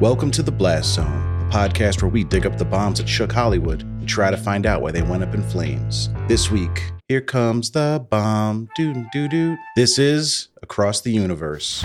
Welcome to the Blast Zone, the podcast where we dig up the bombs that shook Hollywood and try to find out why they went up in flames. This week, here comes the bomb. Doo doo doo. This is Across the Universe.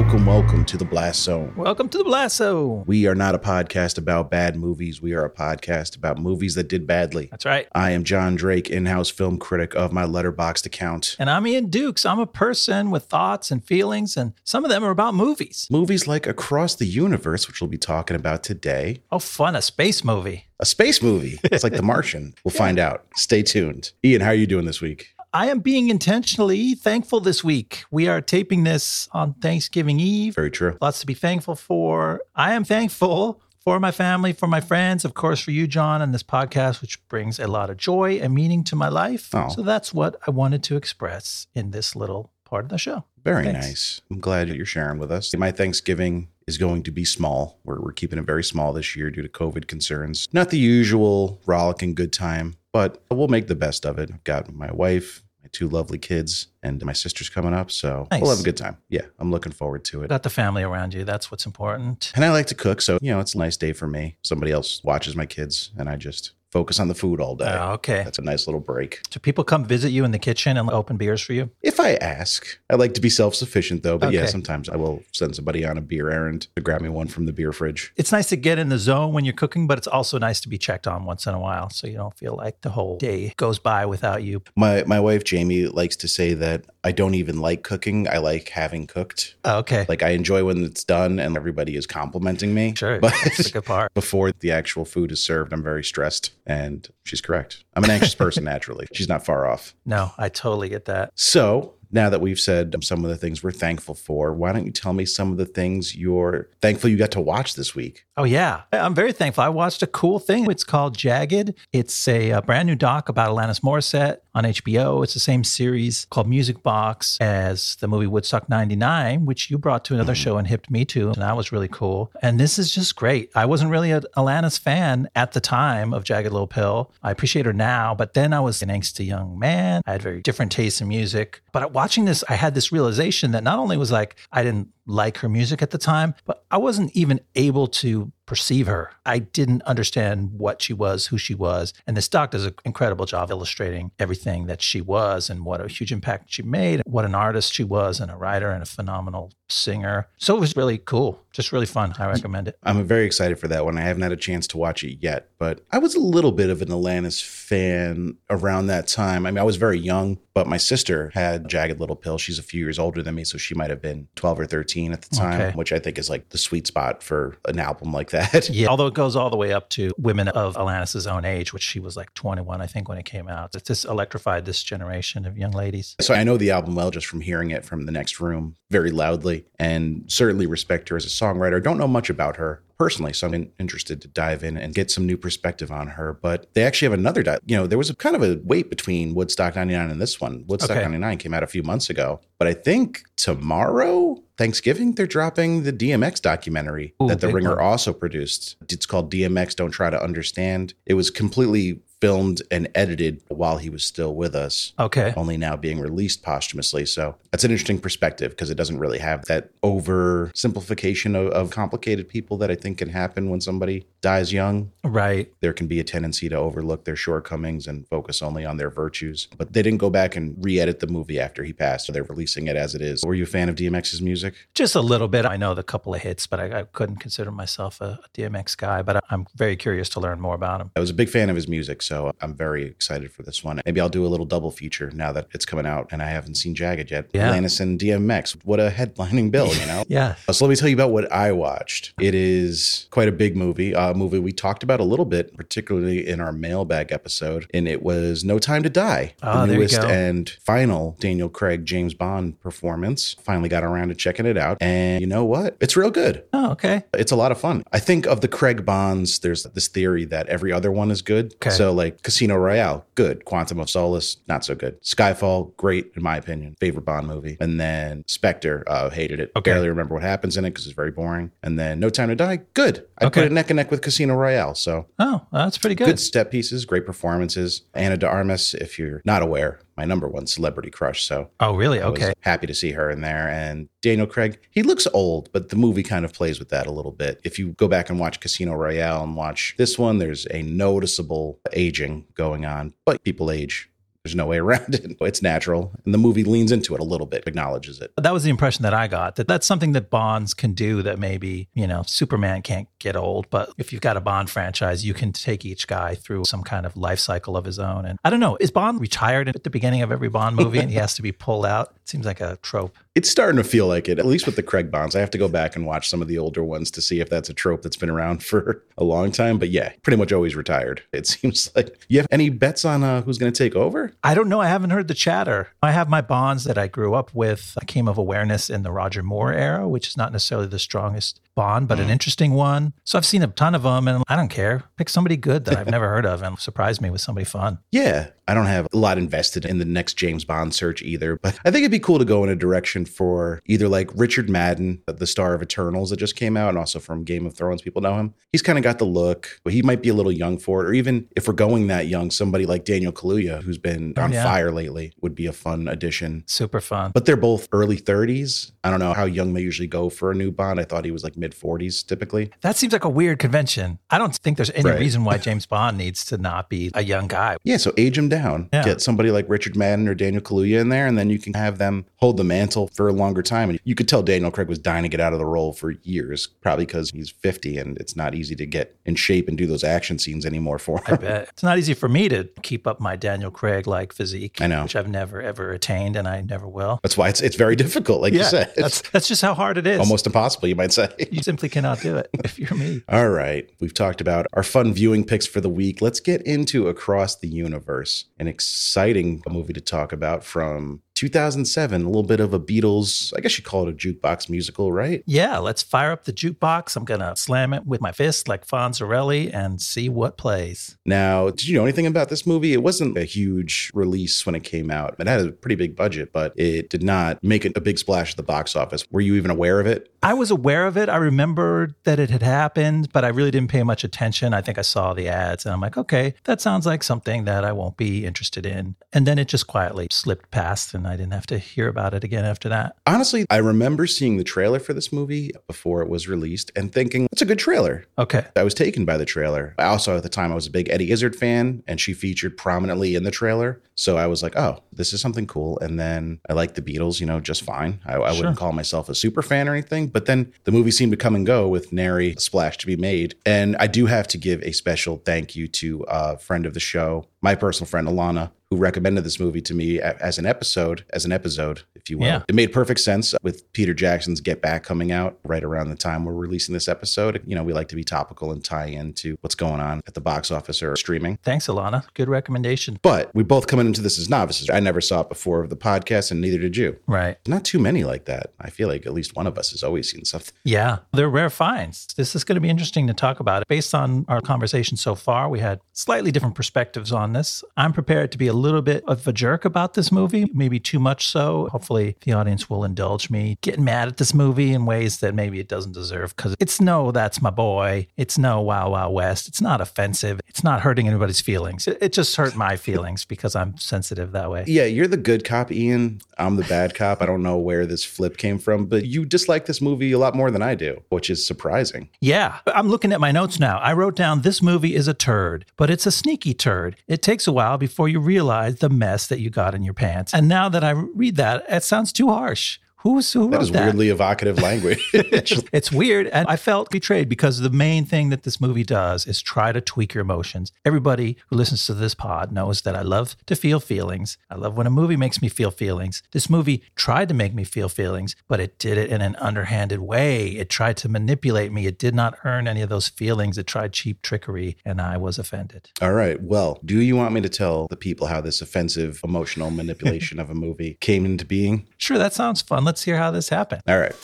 Welcome, welcome, to the Blast Zone. Welcome to the Blasso. We are not a podcast about bad movies. We are a podcast about movies that did badly. That's right. I am John Drake, in-house film critic of my Letterboxd account. And I'm Ian Dukes. I'm a person with thoughts and feelings, and some of them are about movies. Movies like Across the Universe, which we'll be talking about today. Oh, fun. A space movie. A space movie. It's like The Martian. We'll find out. Stay tuned. Ian, how are you doing this week? I am being intentionally thankful this week. We are taping this on Thanksgiving Eve. Very true. Lots to be thankful for. I am thankful for my family, for my friends, of course, for you, John, and this podcast, which brings a lot of joy and meaning to my life. Oh. So that's what I wanted to express in this little part of the show. Very Thanks. nice. I'm glad that you're sharing with us. My Thanksgiving is going to be small. We're, we're keeping it very small this year due to COVID concerns. Not the usual rollicking good time, but we'll make the best of it. I've got my wife, my two lovely kids, and my sister's coming up. So Nice. we'll have a good time. Yeah, I'm looking forward to it. Got the family around you. That's what's important. And I like to cook. So, you know, it's a nice day for me. Somebody else watches my kids, and I just focus on the food all day. Oh, okay. That's a nice little break. Do people come visit you in the kitchen and open beers for you? If I ask, I like to be self sufficient though. But yeah, sometimes I will send somebody on a beer errand to grab me one from the beer fridge. It's nice to get in the zone when you're cooking, but it's also nice to be checked on once in a while so you don't feel like the whole day goes by without you. My my wife Jamie likes to say that I don't even like cooking. I like having cooked. Oh, okay. Like I enjoy when it's done and everybody is complimenting me. sure. But That's the good part. before the actual food is served, I'm very stressed. And she's correct. I'm an anxious person naturally. She's not far off. No, I totally get that. So now that we've said some of the things we're thankful for, why don't you tell me some of the things you're thankful you got to watch this week? Oh, yeah. I'm very thankful. I watched a cool thing. It's called Jagged. It's a, a brand new doc about Alanis Morissette on HBO. It's the same series called Music Box as the movie Woodstock 99, which you brought to another mm-hmm. show and hipped me to. And that was really cool. And this is just great. I wasn't really an Alanis fan at the time of Jagged Little Pill. I appreciate her now, but then I was an angsty young man. I had very different tastes in music. But watching this, I had this realization that not only was like, I didn't like her music at the time, but I wasn't even able to perceive her. I didn't understand what she was, who she was. And this doc does an incredible job illustrating everything that she was and what a huge impact she made, what an artist she was, and a writer and a phenomenal singer. So it was really cool, just really fun. I recommend it. I'm very excited for that one. I haven't had a chance to watch it yet, but I was a little bit of an Alanis fan around that time. I mean, I was very young, but my sister had Jagged Little Pill. She's a few years older than me, so she might have been 12 or 13 at the time, Okay. which I think is like the sweet spot for an album like that. Yeah, although it goes all the way up to women of Alanis's own age, which she was like 21, I think, when it came out. It just electrified this generation of young ladies. So I know the album well just from hearing it from the next room very loudly and certainly respect her as a songwriter. Don't know much about her personally, so I'm interested to dive in and get some new perspective on her. But they actually have another, di- you know, there was a kind of a wait between Woodstock 99 and this one. Woodstock Okay. 99 came out a few months ago, but I think tomorrow, Thanksgiving, they're dropping the DMX documentary Ooh, that The Ringer one. also produced. It's called DMX Don't Try to Understand. It was completely filmed and edited while he was still with us Okay. only now being released posthumously. So that's an interesting perspective because it doesn't really have that over simplification of, of complicated people that I think can happen when somebody dies young. Right. There can be a tendency to overlook their shortcomings and focus only on their virtues. But they didn't go back and re edit the movie after he passed. So they're releasing it as it is. Were you a fan of DMX's music? Just a little bit. I know the couple of hits, but I, I couldn't consider myself a, a DMX guy. But I'm very curious to learn more about him. I was a big fan of his music, so I'm very excited for this one. Maybe I'll do a little double feature now that it's coming out and I haven't seen Jagged yet. Yeah. Alanis and DMX. What a headlining bill, you know? Yeah. Uh, so let me tell you about what I watched. It is quite a big movie, a movie we talked about a little bit, particularly in our mailbag episode, and it was No Time to Die, Oh, the ah, you newest and final Daniel Craig James Bond performance. Finally got around to checking it out, and you know what? It's real good. Oh, okay. It's a lot of fun. I think of the Craig Bonds, there's this theory that every other one is good. Okay. So like Casino Royale, good. Quantum of Solace, not so good. Skyfall, great in my opinion. Favorite Bond movie. And then Spectre, uh, hated it. Okay. Barely remember what happens in it because it's very boring. And then No Time to Die, good. I Okay. put it neck and neck with Casino Royale. So Oh, that's pretty good. good step pieces, great performances. Ana de Armas, if you're not aware, my number one celebrity crush. So Oh, really? Okay. happy to see her in there. And Daniel Craig, he looks old, but the movie kind of plays with that a little bit. If you go back and watch Casino Royale and watch this one, there's a noticeable aging going on, but people age. There's no way around it. It's natural. And the movie leans into it a little bit, acknowledges it. That was the impression that I got. That that's something that Bonds can do that maybe, you know, Superman can't get old, but if you've got a Bond franchise, you can take each guy through some kind of life cycle of his own. And I don't know, is Bond retired at the beginning of every Bond movie and he has to be pulled out? It seems like a trope. It's starting to feel like it, at least with the Craig Bonds. I have to go back and watch some of the older ones to see if that's a trope that's been around for a long time. But yeah, pretty much always retired. It seems like. You have any bets on uh, who's going to take over? I don't know. I haven't heard the chatter. I have my bonds that I grew up with. I came of awareness in the Roger Moore era, which is not necessarily the strongest bond, but an mm-hmm. interesting one. So I've seen a ton of them and I don't care. Pick somebody good that I've never heard of and surprise me with somebody fun. Yeah, I don't have a lot invested in the next James Bond search either, but I think it'd be cool to go in a direction for either like Richard Madden, the star of Eternals that just came out, and also from Game of Thrones, people know him. He's kind of got the look, but he might be a little young for it. Or even if we're going that young, somebody like Daniel Kaluuya, who's been Oh, on yeah. fire lately, would be a fun addition. Super fun. But they're both early 30s. I don't know how young they usually go for a new Bond. I thought he was like mid 40s typically. That seems like a weird convention. I don't think there's any Right. reason why James Bond needs to not be a young guy. Yeah, so age him down. Yeah. Get somebody like Richard Madden or Daniel Kaluuya in there, and then you can have them hold the mantle for a longer time. And you could tell Daniel Craig was dying to get out of the role for years, probably because he's 50 and it's not easy to get in shape and do those action scenes anymore for I him. bet. It's not easy for me to keep up my Daniel Craig like physique, I know. which I've never ever attained and I never will. That's why it's it's very difficult, like you said. that's that's just how hard it is. Almost impossible, you might say. You simply cannot do it if you're me. All right. We've talked about our fun viewing picks for the week. Let's get into Across the Universe, an exciting movie to talk about from 2007. A little bit of a Beatles, I guess you call it a jukebox musical, right? Yeah, let's fire up the jukebox. I'm gonna slam it with my fist like Fonzarelli and see what plays. Now, did you know anything about this movie? It wasn't a huge release when it came out. It had a pretty big budget, but it did not make a big splash at the box office. Were you even aware of it? I was aware of it. I remembered that it had happened, but I really didn't pay much attention. I think I saw the ads and I'm like, okay, that sounds like something that I won't be interested in. And then it just quietly slipped past and I didn't have to hear about it again after that. Honestly, I remember seeing the trailer for this movie before it was released and thinking, it's a good trailer. Okay. I was taken by the trailer. I also, at the time, I was a big Eddie Izzard fan, and she featured prominently in the trailer. So I was like, oh, this is something cool. And then I liked the Beatles, you know, just fine. I, I Sure. wouldn't call myself a super fan or anything. But then the movie seemed to come and go with nary splash to be made. And I do have to give a special thank you to a friend of the show, my personal friend, Alana. Who recommended this movie to me as an episode, as an episode, if you will. Yeah. It made perfect sense with Peter Jackson's Get Back coming out right around the time we're releasing this episode. You know, we like to be topical and tie into what's going on at the box office or streaming. Thanks, Alana. Good recommendation. But we both this as novices. I never saw it before of the podcast, and neither did you. Right. Not too many like that. I feel like at least one of us has always seen something. Yeah, they're rare finds. This is going to be interesting to talk about. Based on our conversation so far, we had slightly different perspectives on this. I'm prepared to be a little bit of a jerk about this movie, maybe too much so. Hopefully, the audience will indulge me getting mad at this movie in ways that maybe it doesn't deserve because it's no, that's my boy. It's no, wow, wow, West. It's not offensive. It's not hurting anybody's feelings. It, it just hurt my feelings because I'm sensitive that way. Yeah, you're the good cop, Ian. I'm the bad cop. I don't know where this flip came from, but you dislike this movie a lot more than I do, which is surprising. Yeah, I'm looking at my notes now. I wrote down this movie is a turd, but it's a sneaky turd. It takes a while before you realize the mess that you got in your pants. And now that I read that, it sounds too harsh. Who's who That is that? weirdly evocative language. it's weird. And I felt betrayed because the main thing that this movie does is try to tweak your emotions. Everybody who listens to this pod knows that I love to feel feelings. I love when a movie makes me feel feelings. This movie tried to make me feel feelings, but it did it in an underhanded way. It tried to manipulate me. It did not earn any of those feelings. It tried cheap trickery, and I was offended. All right. Well, do you want me to tell the people how this offensive emotional manipulation of a movie came into being? Sure, that sounds fun. Let's hear how this happened. All right.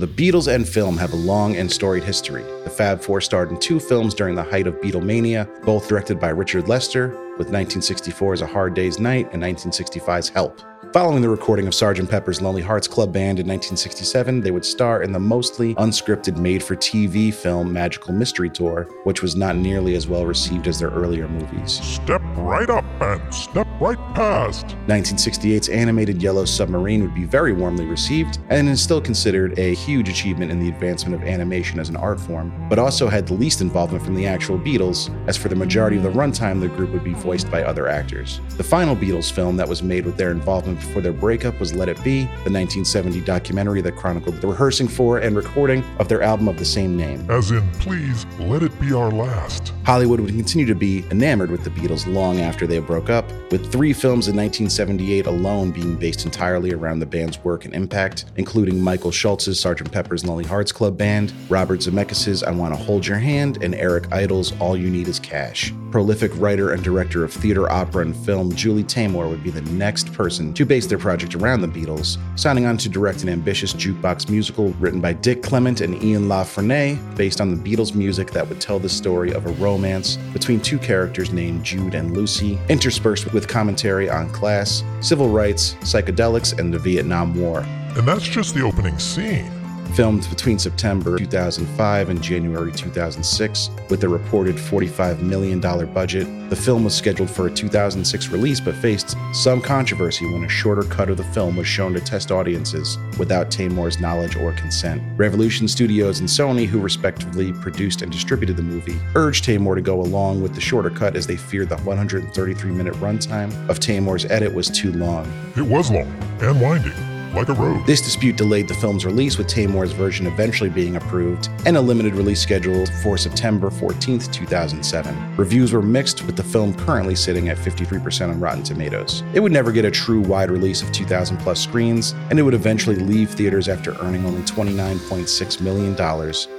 The Beatles and film have a long and storied history. The Fab Four starred in two films during the height of Beatlemania, both directed by Richard Lester, with 1964's A Hard Day's Night and 1965's Help. Following the recording of Sgt. Pepper's Lonely Hearts Club Band in 1967, they would star in the mostly unscripted made for TV film Magical Mystery Tour, which was not nearly as well received as their earlier movies. Step right up and step right past. 1968's animated Yellow Submarine would be very warmly received and is still considered a huge achievement in the advancement of animation as an art form, but also had the least involvement from the actual Beatles, as for the majority of the runtime, the group would be voiced by other actors. The final Beatles film that was made with their involvement before their breakup was Let It Be, the 1970 documentary that chronicled the rehearsing for and recording of their album of the same name. As in, please let it be our last. Hollywood would continue to be enamored with the Beatles long after they broke up, with three films in 1978 alone being based entirely around the band's work and impact, including Michael Schultz's Sgt. Pepper's Lonely Hearts Club Band, Robert Zemeckis' I Want to Hold Your Hand, and Eric Idle's All You Need Is Cash. Prolific writer and director of theater, opera, and film, Julie Taymor would be the next person to base their project around the Beatles, signing on to direct an ambitious jukebox musical written by Dick Clement and Ian La Frenais, based on the Beatles' music that would tell the story of a romance between two characters named Jude and Lucy, interspersed with commentary on class, civil rights, psychedelics, and the Vietnam War. And that's just the opening scene. Filmed between September 2005 and January 2006 with a reported $45 million budget, the film was scheduled for a 2006 release but faced some controversy when a shorter cut of the film was shown to test audiences without Taymor's knowledge or consent. Revolution Studios and Sony, who respectively produced and distributed the movie, urged Taymor to go along with the shorter cut as they feared the 133 minute runtime of Taymor's edit was too long. It was long and winding like a road. This dispute delayed the film's release, with Taymor's version eventually being approved and a limited release scheduled for September 14, 2007. Reviews were mixed, with the film currently sitting at 53% on Rotten Tomatoes. It would never get a true wide release of 2,000 plus screens, and it would eventually leave theaters after earning only $29.6 million,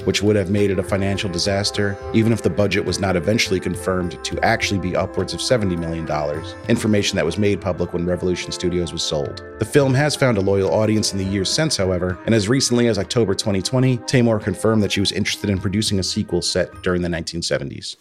which would have made it a financial disaster, even if the budget was not eventually confirmed to actually be upwards of $70 million, information that was made public when Revolution Studios was sold. The film has found a loyal audience in the years since, however, and as recently as October 2020, Taymor confirmed that she was interested in producing a sequel set during the 1970s.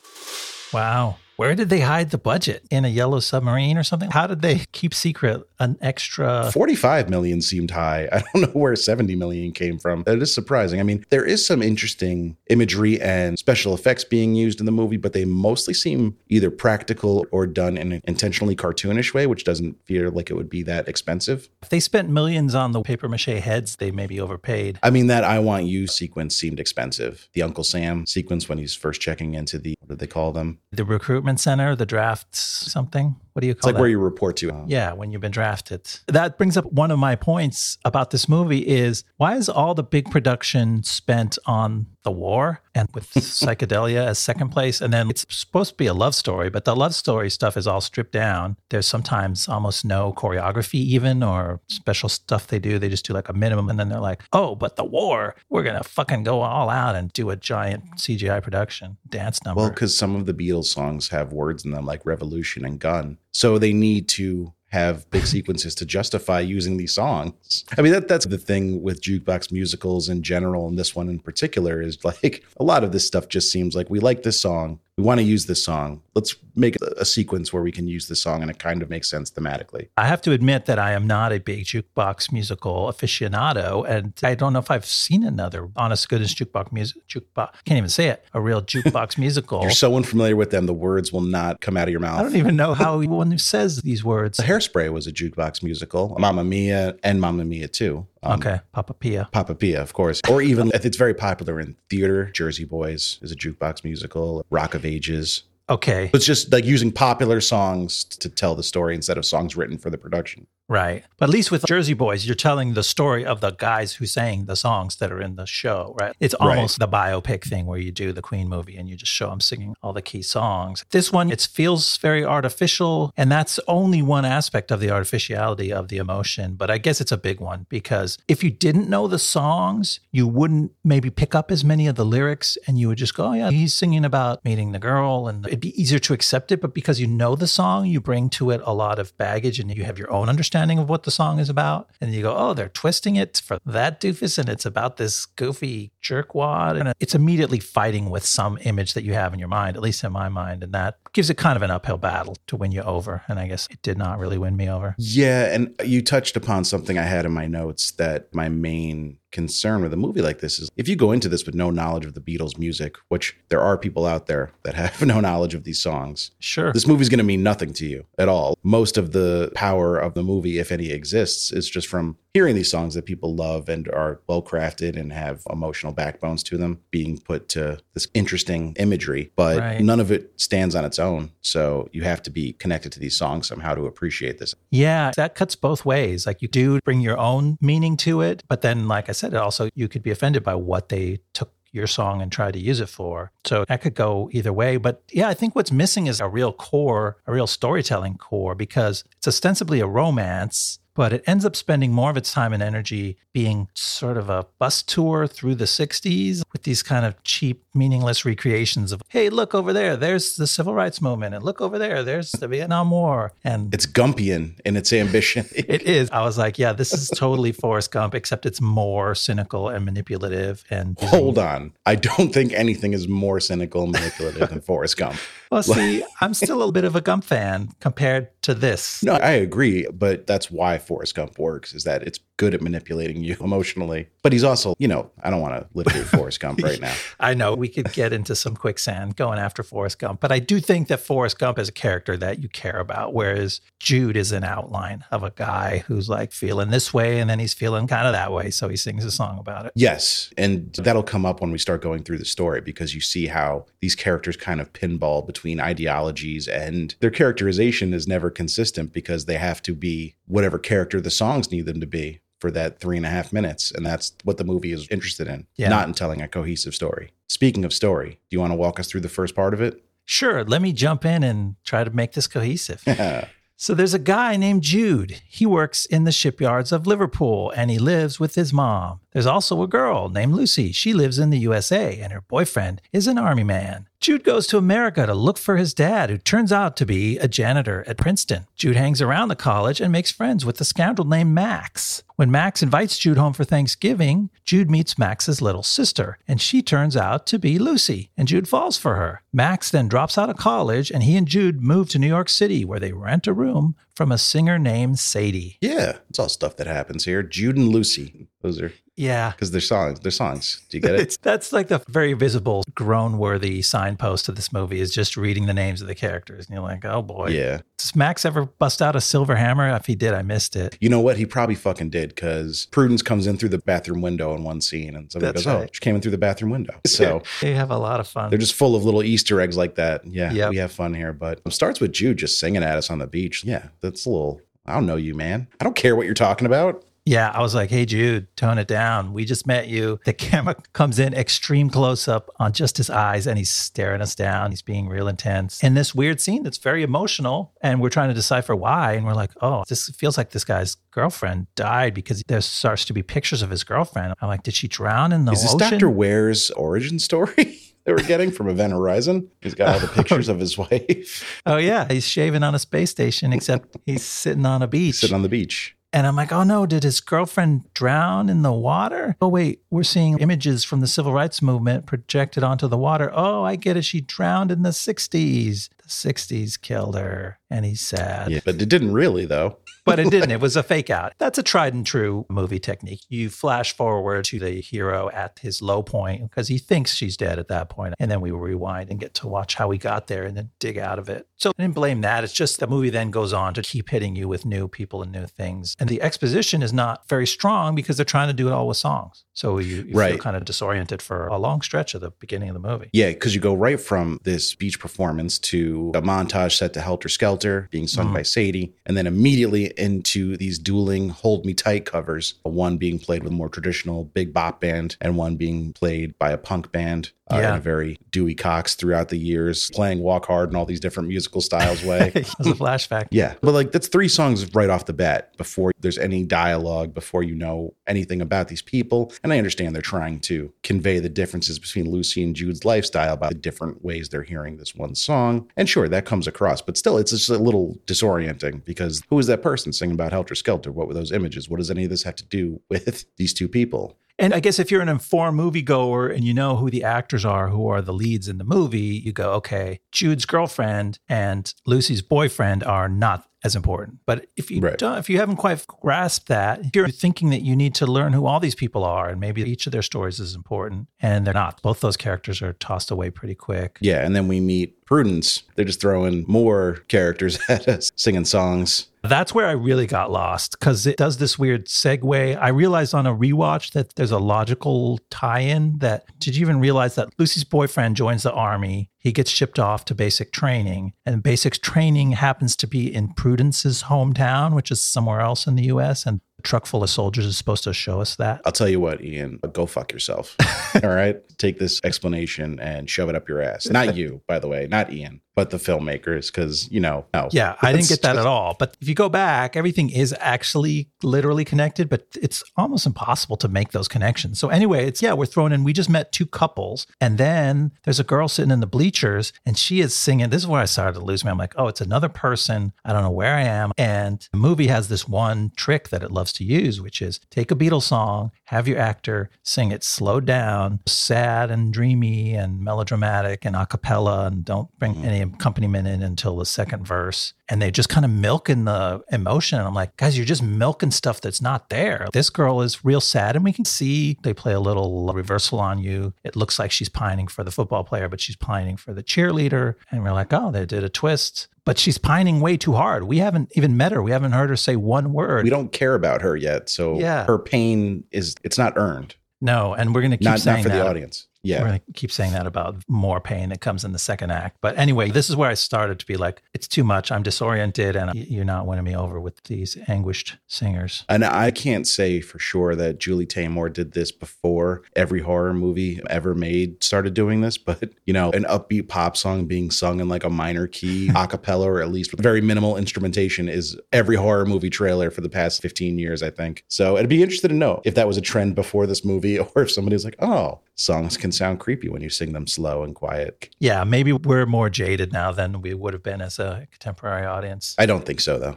Wow. Where did they hide the budget? In a yellow submarine or something? How did they keep secret an extra 45 million seemed high. I don't know where 70 million came from. That is surprising. I mean, there is some interesting imagery and special effects being used in the movie, but they mostly seem either practical or done in an intentionally cartoonish way, which doesn't feel like it would be that expensive. If they spent millions on the paper mache heads, they may be overpaid. I mean, that I Want You sequence seemed expensive. The Uncle Sam sequence when he's first checking into the, what did they call them? The recruitment center, the draft something. What do you call It's like that? where you report to. Yeah, when you've been drafted. That brings up one of my points about this movie is why is all the big production spent on the war and with psychedelia as second place and then it's supposed to be a love story but the love story stuff is all stripped down there's sometimes almost no choreography even or special stuff they do they just do like a minimum and then they're like oh but the war we're gonna fucking go all out and do a giant cgi production dance number Well, because some of the Beatles songs have words in them like revolution and gun. So they need to have big sequences to justify using these songs. I mean, that that's the thing with jukebox musicals in general, and this one in particular is like a lot of this stuff just seems like we like this song. We want to use this song. Let's make a, sequence where we can use this song and it kind of makes sense thematically. I have to admit that I am not a big jukebox musical aficionado, and I don't know if I've seen another honest goodness jukebox music. Jukebox can't even say it. A real jukebox musical. You're so unfamiliar with them, the words will not come out of your mouth. I don't even know how one says these words. The Hairspray was a jukebox musical. Mamma Mia and Mamma Mia too. Um, Okay, Papa Pia. Papa Pia, of course. Or even it's very popular in theater, Jersey Boys is a jukebox musical, Rock of Ages. Okay, It's just like using popular songs to tell the story instead of songs written for the production. Right. But at least with Jersey Boys, you're telling the story of the guys who sang the songs that are in the show, right? It's Right. almost the biopic thing where you do the Queen movie and you just show them singing all the key songs. This one, it feels very artificial, and that's only one aspect of the artificiality of the emotion. But I guess it's a big one because if you didn't know the songs, you wouldn't maybe pick up as many of the lyrics and you would just go, oh, yeah, he's singing about meeting the girl. And it'd be easier to accept it. But because you know the song, you bring to it a lot of baggage and you have your own understanding understanding of what the song is about. And you go, oh, they're twisting it for that doofus, and it's about this goofy jerkwad. And it's immediately fighting with some image that you have in your mind, at least in my mind. And that gives it kind of an uphill battle to win you over. And I guess it did not really win me over. Yeah, and you touched upon something I had in my notes that my main concern with a movie like this is if you go into this with no knowledge of the Beatles music, which there are people out there that have no knowledge of these songs, Sure. this movie's going to mean nothing to you at all. Most of the power of the movie, if any exists, is just from hearing these songs that people love and are well crafted and have emotional backbones to them being put to this interesting imagery. But Right. none of it stands on its own. So you have to be connected to these songs somehow to appreciate this. Yeah, that cuts both ways. Like you do bring your own meaning to it, but then, like I said, also you could be offended by what they took your song and tried to use it for. So that could go either way. But yeah, I think what's missing is a real core, a real storytelling core, because it's ostensibly a romance. But it ends up spending more of its time and energy being sort of a bus tour through the 60s with these kind of cheap, meaningless recreations of, hey, look over there, there's the civil rights movement. And look over there, there's the Vietnam War. And It's Gumpian in its ambition. it is. I was like, yeah, this is totally Forrest Gump, except it's more cynical and manipulative. And Hold on. I don't think anything is more cynical and manipulative than Forrest Gump. well, see, I'm still a bit of a Gump fan compared to this. No, I agree, but that's why Forrest Gump works is that it's good at manipulating you emotionally. But he's also, you know, I don't want to litigate Forrest Gump right now. I know we could get into some quicksand going after Forrest Gump, but I do think that Forrest Gump is a character that you care about, whereas Jude is an outline of a guy who's like feeling this way and then he's feeling kind of that way. So he sings a song about it. Yes, and that'll come up when we start going through the story because you see how these characters kind of pinball between ideologies and their characterization is never consistent because they have to be whatever character the songs need them to be for that three and a half minutes. And that's what the movie is interested in, Yeah. not in telling a cohesive story. Speaking of story, do you want to walk us through the first part of it? Sure, let me jump in and try to make this cohesive. So there's a guy named Jude. He works in the shipyards of Liverpool and he lives with his mom. There's also a girl named Lucy. She lives in the USA and her boyfriend is an army man. Jude goes to America to look for his dad, who turns out to be a janitor at Princeton. Jude hangs around the college and makes friends with a scoundrel named Max. When Max invites Jude home for Thanksgiving, Jude meets Max's little sister, and she turns out to be Lucy, and Jude falls for her. Max then drops out of college, and he and Jude move to New York City, where they rent a room from a singer named Sadie. yeah, it's all stuff that happens here. Jude and Lucy. Those are Yeah. because they're songs. They're songs. Do you get it? It's, that's like the very visible, groan worthy signpost of this movie is just reading the names of the characters. And you're like, oh boy. yeah. Does Max ever bust out a silver hammer? If he did, I missed it. You know what? He probably fucking did because Prudence comes in through the bathroom window in one scene, and somebody That's goes, "Oh, she came in through the bathroom window." So They have a lot of fun. they're just full of little Easter eggs like that. Yeah, Yep. we have fun here. But it starts with Jude just singing at us on the beach. Yeah, that's a little. I don't know you, man. I don't care what you're talking about. Yeah, I was like, hey, Jude, tone it down. We just met you. The camera comes in extreme close up on just his eyes and he's staring us down. He's being real intense. In this weird scene that's very emotional, and we're trying to decipher why. And we're like, oh, this feels like this guy's girlfriend died because there starts to be pictures of his girlfriend. I'm like, did she drown in the Is this ocean? Doctor Weir's origin story that we're getting from Event Horizon? He's got all the pictures of his wife Oh, yeah. He's shaving on a space station, except he's sitting on a beach. sitting on the beach. And I'm like, oh no, did his girlfriend drown in the water? Oh, wait, we're seeing images from the civil rights movement projected onto the water. Oh, I get it. She drowned in the 60s. The 60s killed her. And he's sad. Yeah, but it didn't really though. But it didn't. It was a fake out. That's a tried and true movie technique. You flash forward to the hero at his low point because he thinks she's dead at that point, And then we rewind and get to watch how he got there and then dig out of it. So I didn't blame that. It's just the movie then goes on to keep hitting you with new people and new things. And the exposition is not very strong because they're trying to do it all with songs. So you, you feel kind of disoriented for a long stretch of the beginning of the movie. Yeah, because you go right from this beach performance to a montage set to Helter Skelter being sung Mhm. by Sadie, and then immediately into these dueling Hold Me Tight covers. One being played with a more traditional big bop band, and one being played by a punk band. Uh, Yeah. in a very Dewey Cox throughout the years, playing Walk Hard in all these different musical styles way. it was a flashback. Yeah. But like that's three songs right off the bat before there's any dialogue, before you know anything about these people. And I understand they're trying to convey the differences between Lucy and Jude's lifestyle by the different ways they're hearing this one song. And sure, that comes across, but still it's just a little disorienting because who is that person? Person singing about Helter Skelter? What were those images? What does any of this have to do with these two people? And I guess if you're an informed moviegoer and you know who the actors are, who are the leads in the movie, you go, okay, Jude's girlfriend and Lucy's boyfriend are not as important. But if you Right. don't, if you haven't quite grasped that, if you're thinking that you need to learn who all these people are and maybe each of their stories is important, and they're not. Both those characters are tossed away pretty quick. Yeah, and then we meet Prudence. They're just throwing more characters at us, singing songs. That's where I really got lost because it does this weird segue. I realized on a rewatch that there's a logical tie in that did you even realize that Lucy's boyfriend joins the army? He gets shipped off to basic training, and basic training happens to be in Prudence's hometown, which is somewhere else in the US. And a truck full of soldiers is supposed to show us that. I'll tell you what, Ian, go fuck yourself. All right? Take this explanation and shove it up your ass. Not you, by the way, not Ian, but the filmmakers, because, you know, no. Yeah, I didn't get that at all. But if you go back, everything is actually literally connected, but it's almost impossible to make those connections. So, anyway, it's yeah, we're thrown in. We just met two couples, and then there's a girl sitting in the bleachers, and she is singing. This is where I started to lose me. I'm like, oh, it's another person. I don't know where I am. And the movie has this one trick that it loves to use, which is take a Beatles song, have your actor sing it slowed down, sad and dreamy and melodramatic and a cappella, and don't bring mm-hmm. any accompaniment in until the second verse. And they just kind of milking the emotion. And I'm like, guys, you're just milking stuff that's not there. This girl is real sad, and we can see they play a little reversal on you. It looks like she's pining for the football player, but she's pining for the cheerleader. And we're like, oh, they did a twist. But she's pining way too hard. We haven't even met her. We haven't heard her say one word. We don't care about her yet. So Yeah. her pain is, it's not earned, no, and we're going to keep not, saying not for that. the audience. We're Yeah. going to keep saying that about more pain that comes in the second act. But anyway, this is where I started to be like, it's too much. I'm disoriented and you're not winning me over with these anguished singers. And I can't say for sure that Julie Taymor did this before every horror movie ever made started doing this, but you know, an upbeat pop song being sung in like a minor key a cappella or at least with very minimal instrumentation is every horror movie trailer for the past 15 years, I think. So I'd be interested to know if that was a trend before this movie or if somebody's like, oh, songs can sound creepy when you sing them slow and quiet. Yeah, maybe we're more jaded now than we would have been as a contemporary audience. I don't think so, though.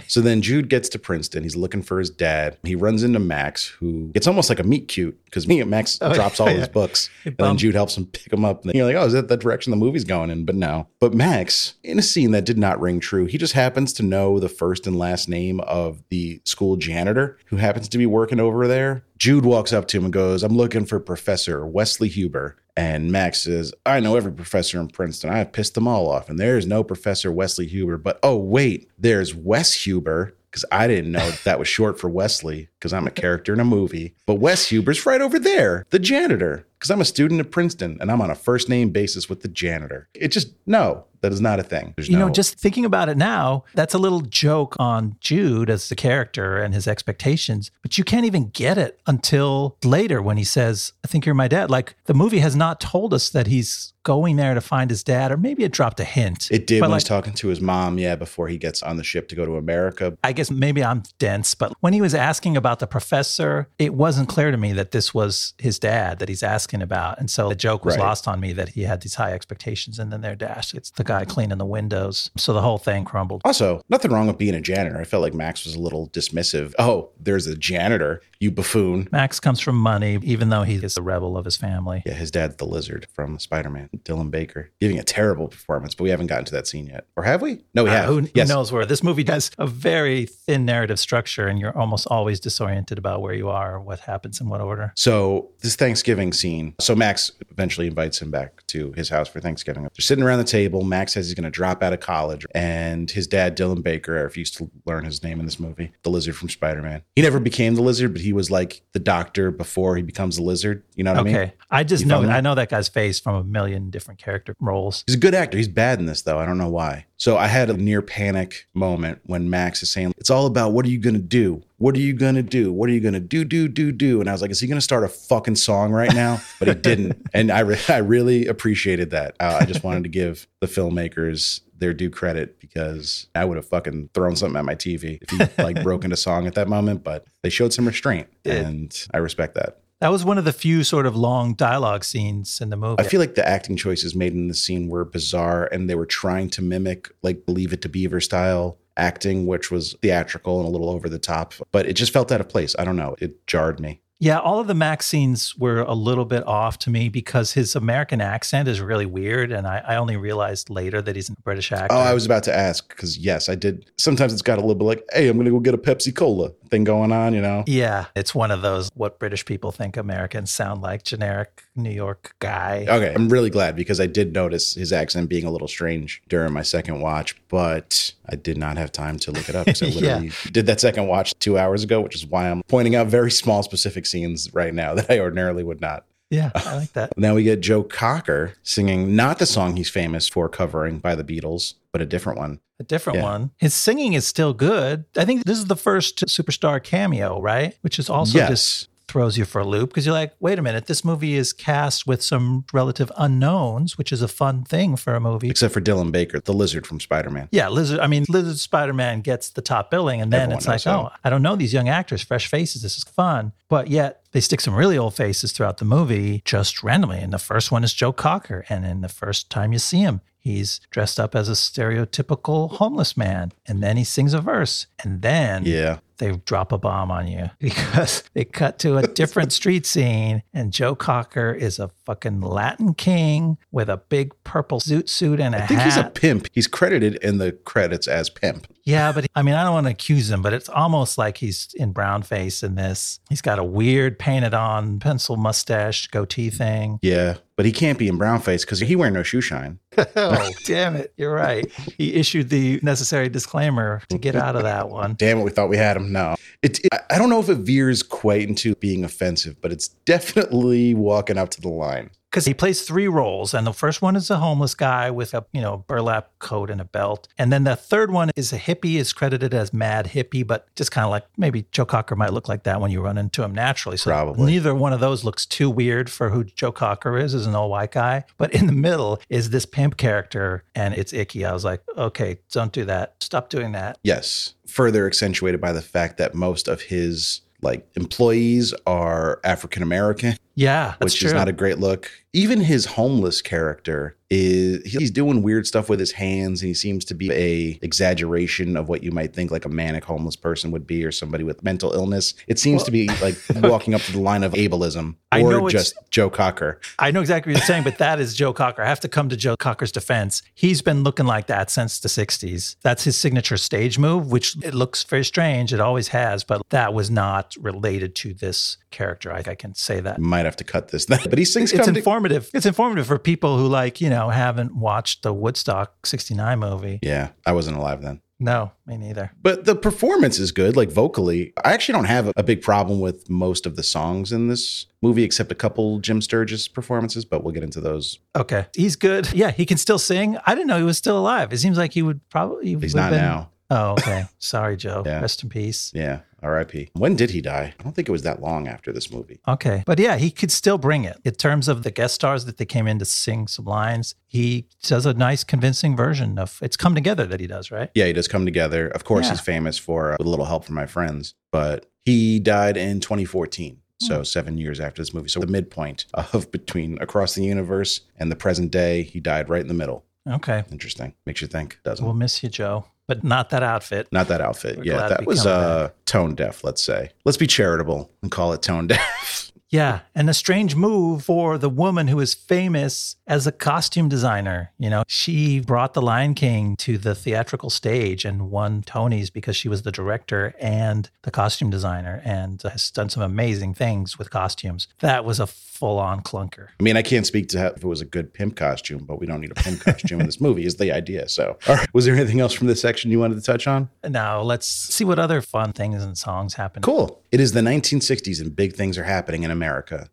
so then Jude gets to Princeton. He's looking for his dad. He runs into Max, who it's almost like a meet cute because me and Max Oh, drops all yeah. his books. And then. Jude helps him pick them up. And then you're like, oh, is that the direction the movie's going in? But no. But Max, in a scene that did not ring true, he just happens to know the first and last name of the school janitor who happens to be working over there. Jude walks up to him and goes, I'm looking for Professor Wesley Huber. And Max says, I know every professor in Princeton. I have pissed them all off. And there's no Professor Wesley Huber. But oh, wait, there's Wes Huber. Because I didn't know that was short for Wesley, because I'm a character in a movie. But Wes Huber's right over there, the janitor. Because I'm a student at Princeton and I'm on a first name basis with the janitor. It just, no, that is not a thing. There's You no, know, just thinking about it now, that's a little joke on Jude as the character and his expectations, but you can't even get it until later when he says, I think you're my dad. Like the movie has not told us that he's going there to find his dad, or maybe it dropped a hint. it did But when like, he's talking to his mom, yeah, before he gets on the ship to go to America. I guess maybe I'm dense, but when he was asking about the professor, it wasn't clear to me that this was his dad that he's asking about. And so the joke was Right. lost on me that he had these high expectations and then they're dashed. It's the guy cleaning the windows. So the whole thing crumbled. Also, nothing wrong with being a janitor. I felt like Max was a little dismissive. Oh, there's a janitor, you buffoon. Max comes from money, even though he is a rebel of his family. Yeah, his dad's the lizard from Spider Man, Dylan Baker, giving a terrible performance, but we haven't gotten to that scene yet. Or have we? No, we Uh, have. who, who knows where? This movie has a very thin narrative structure, and you're almost always disoriented about where you are, what happens in what order. So this Thanksgiving scene. So Max eventually invites him back to his house for Thanksgiving. They're sitting around the table. Max says he's going to drop out of college, and his dad, Dylan Baker, I refused to learn his name in this movie, the Lizard from Spider Man. He never became the Lizard, but he was like the doctor before he becomes the Lizard. You know what I mean? Okay, I just You know me? I know that guy's face from a million different character roles. He's a good actor. He's bad in this, though. I don't know why. So I had a near panic moment when Max is saying, It's all about what are you going to do? What are you going to do? What are you going to do, do, do, do? And I was like, Is he going to start a fucking song right now? But he didn't. and I, re- I really appreciated that. Uh, I just wanted to give the filmmakers their due credit because I would have fucking thrown something at my TV if he like broke into song at that moment. But they showed some restraint, Did. and I respect that. That was one of the few sort of long dialogue scenes in the movie. I feel like the acting choices made in the scene were bizarre and they were trying to mimic like Leave It to Beaver style acting, which was theatrical and a little over the top, but it just felt out of place. I don't know. It jarred me. Yeah, all of the Max scenes were a little bit off to me because his American accent is really weird. And I, I only realized later that he's a British actor. Oh, I was about to ask because, yes, I did. Sometimes it's got a little bit like, hey, I'm going to go get a Pepsi Cola thing going on, you know? Yeah, it's one of those what British people think Americans sound like generic New York guy. Okay, I'm really glad because I did notice his accent being a little strange during my second watch, but I did not have time to look it up because I literally Yeah. did that second watch two hours ago, which is why I'm pointing out very small specific scenes right now that I ordinarily would not. Yeah, I like that. Now we get Joe Cocker singing not the song he's famous for covering by the Beatles, but a different one. A different Yeah. one. His singing is still good. I think this is the first superstar cameo, right? Which is also Yes. just throws you for a loop because you're like, wait a minute, this movie is cast with some relative unknowns, which is a fun thing for a movie. Except for Dylan Baker, the lizard from Spider Man. Yeah, Lizard. I mean, Lizard Spider Man gets the top billing, and then Everyone it's like, knows oh, I don't know these young actors, fresh faces. This is fun. But yet they stick some really old faces throughout the movie just randomly. And the first one is Joe Cocker. And in the first time you see him, he's dressed up as a stereotypical homeless man. And then he sings a verse. And then Yeah. They drop a bomb on you because they cut to a different street scene and Joe Cocker is a fucking Latin king with a big purple zoot suit and a I think hat. he's a pimp. He's credited in the credits as pimp. Yeah, but I mean, I don't want to accuse him, but it's almost like he's in brown face in this. He's got a weird painted on pencil mustache goatee thing. Yeah. But he can't be in brownface because he wearing no shoe shine. Oh, damn it. You're right. He issued the necessary disclaimer to get out of that one. Damn it, we thought we had him. No. It, it- I don't know if it veers quite into being offensive, but it's definitely walking up to the line. Because he plays three roles, and the first one is a homeless guy with a you know burlap coat and a belt, and then the third one is a hippie. is credited as Mad Hippie, but just kind of like maybe Joe Cocker might look like that when you run into him naturally. So Probably. neither one of those looks too weird for who Joe Cocker is as an old white guy. But in the middle is this pimp character, and it's icky. I was like, okay, don't do that. Stop doing that. Yes. Further accentuated by the fact that most of his like employees are African American, Yeah, that's which true. is not a great look. Even his homeless character is he's doing weird stuff with his hands and he seems to be a exaggeration of what you might think like a manic homeless person would be or somebody with mental illness. It seems Well- to be like walking up to the line of ableism or just Joe Cocker. I know exactly what you're saying, but that is Joe Cocker. I have to come to Joe Cocker's defense. He's been looking like that since the 60s. That's his signature stage move, which it looks very strange. It always has, but that was not related to this character. I, I can say that. Might have to cut this, but he sings It's come to- informative. It's informative for people who like, you know, haven't watched the Woodstock 69 movie. Yeah, I wasn't alive then. No, me neither. But the performance is good, like vocally. I actually don't have a, a big problem with most of the songs in this movie, except a couple Jim Sturgess performances, but we'll get into those. Okay. He's good. Yeah, he can still sing. I didn't know he was still alive. It seems like he would probably. he He's not been- now. Oh, okay. Sorry, Joe. Yeah. Rest in peace. Yeah, R.I.P. When did he die? I don't think it was that long after this movie. Okay. But yeah, he could still bring it. In terms of the guest stars that they came in to sing some lines, he does a nice, convincing version of it's come together that he does, right? Yeah, he does come together. Of course, Yeah. he's famous for uh, with a little help from my friends, but he died in 2014. So seven years after this movie. So the midpoint of between Across the Universe and the present day, he died right in the middle. Okay. Interesting. Makes you think, doesn't We'll miss you, Joe. But not that outfit. Not that outfit. We're yeah, that was uh, tone deaf, let's say. Let's be charitable and call it tone deaf. Yeah. And a strange move for the woman who is famous as a costume designer. You know, she brought The Lion King to the theatrical stage and won Tonys because she was the director and the costume designer and has done some amazing things with costumes. That was a full on clunker. I mean, I can't speak to if it was a good pimp costume, but we don't need a pimp costume in this movie, is the idea. So, right. Was there anything else from this section you wanted to touch on? Now, let's see what other fun things and songs happen. Cool. It is the 1960s and big things are happening in America.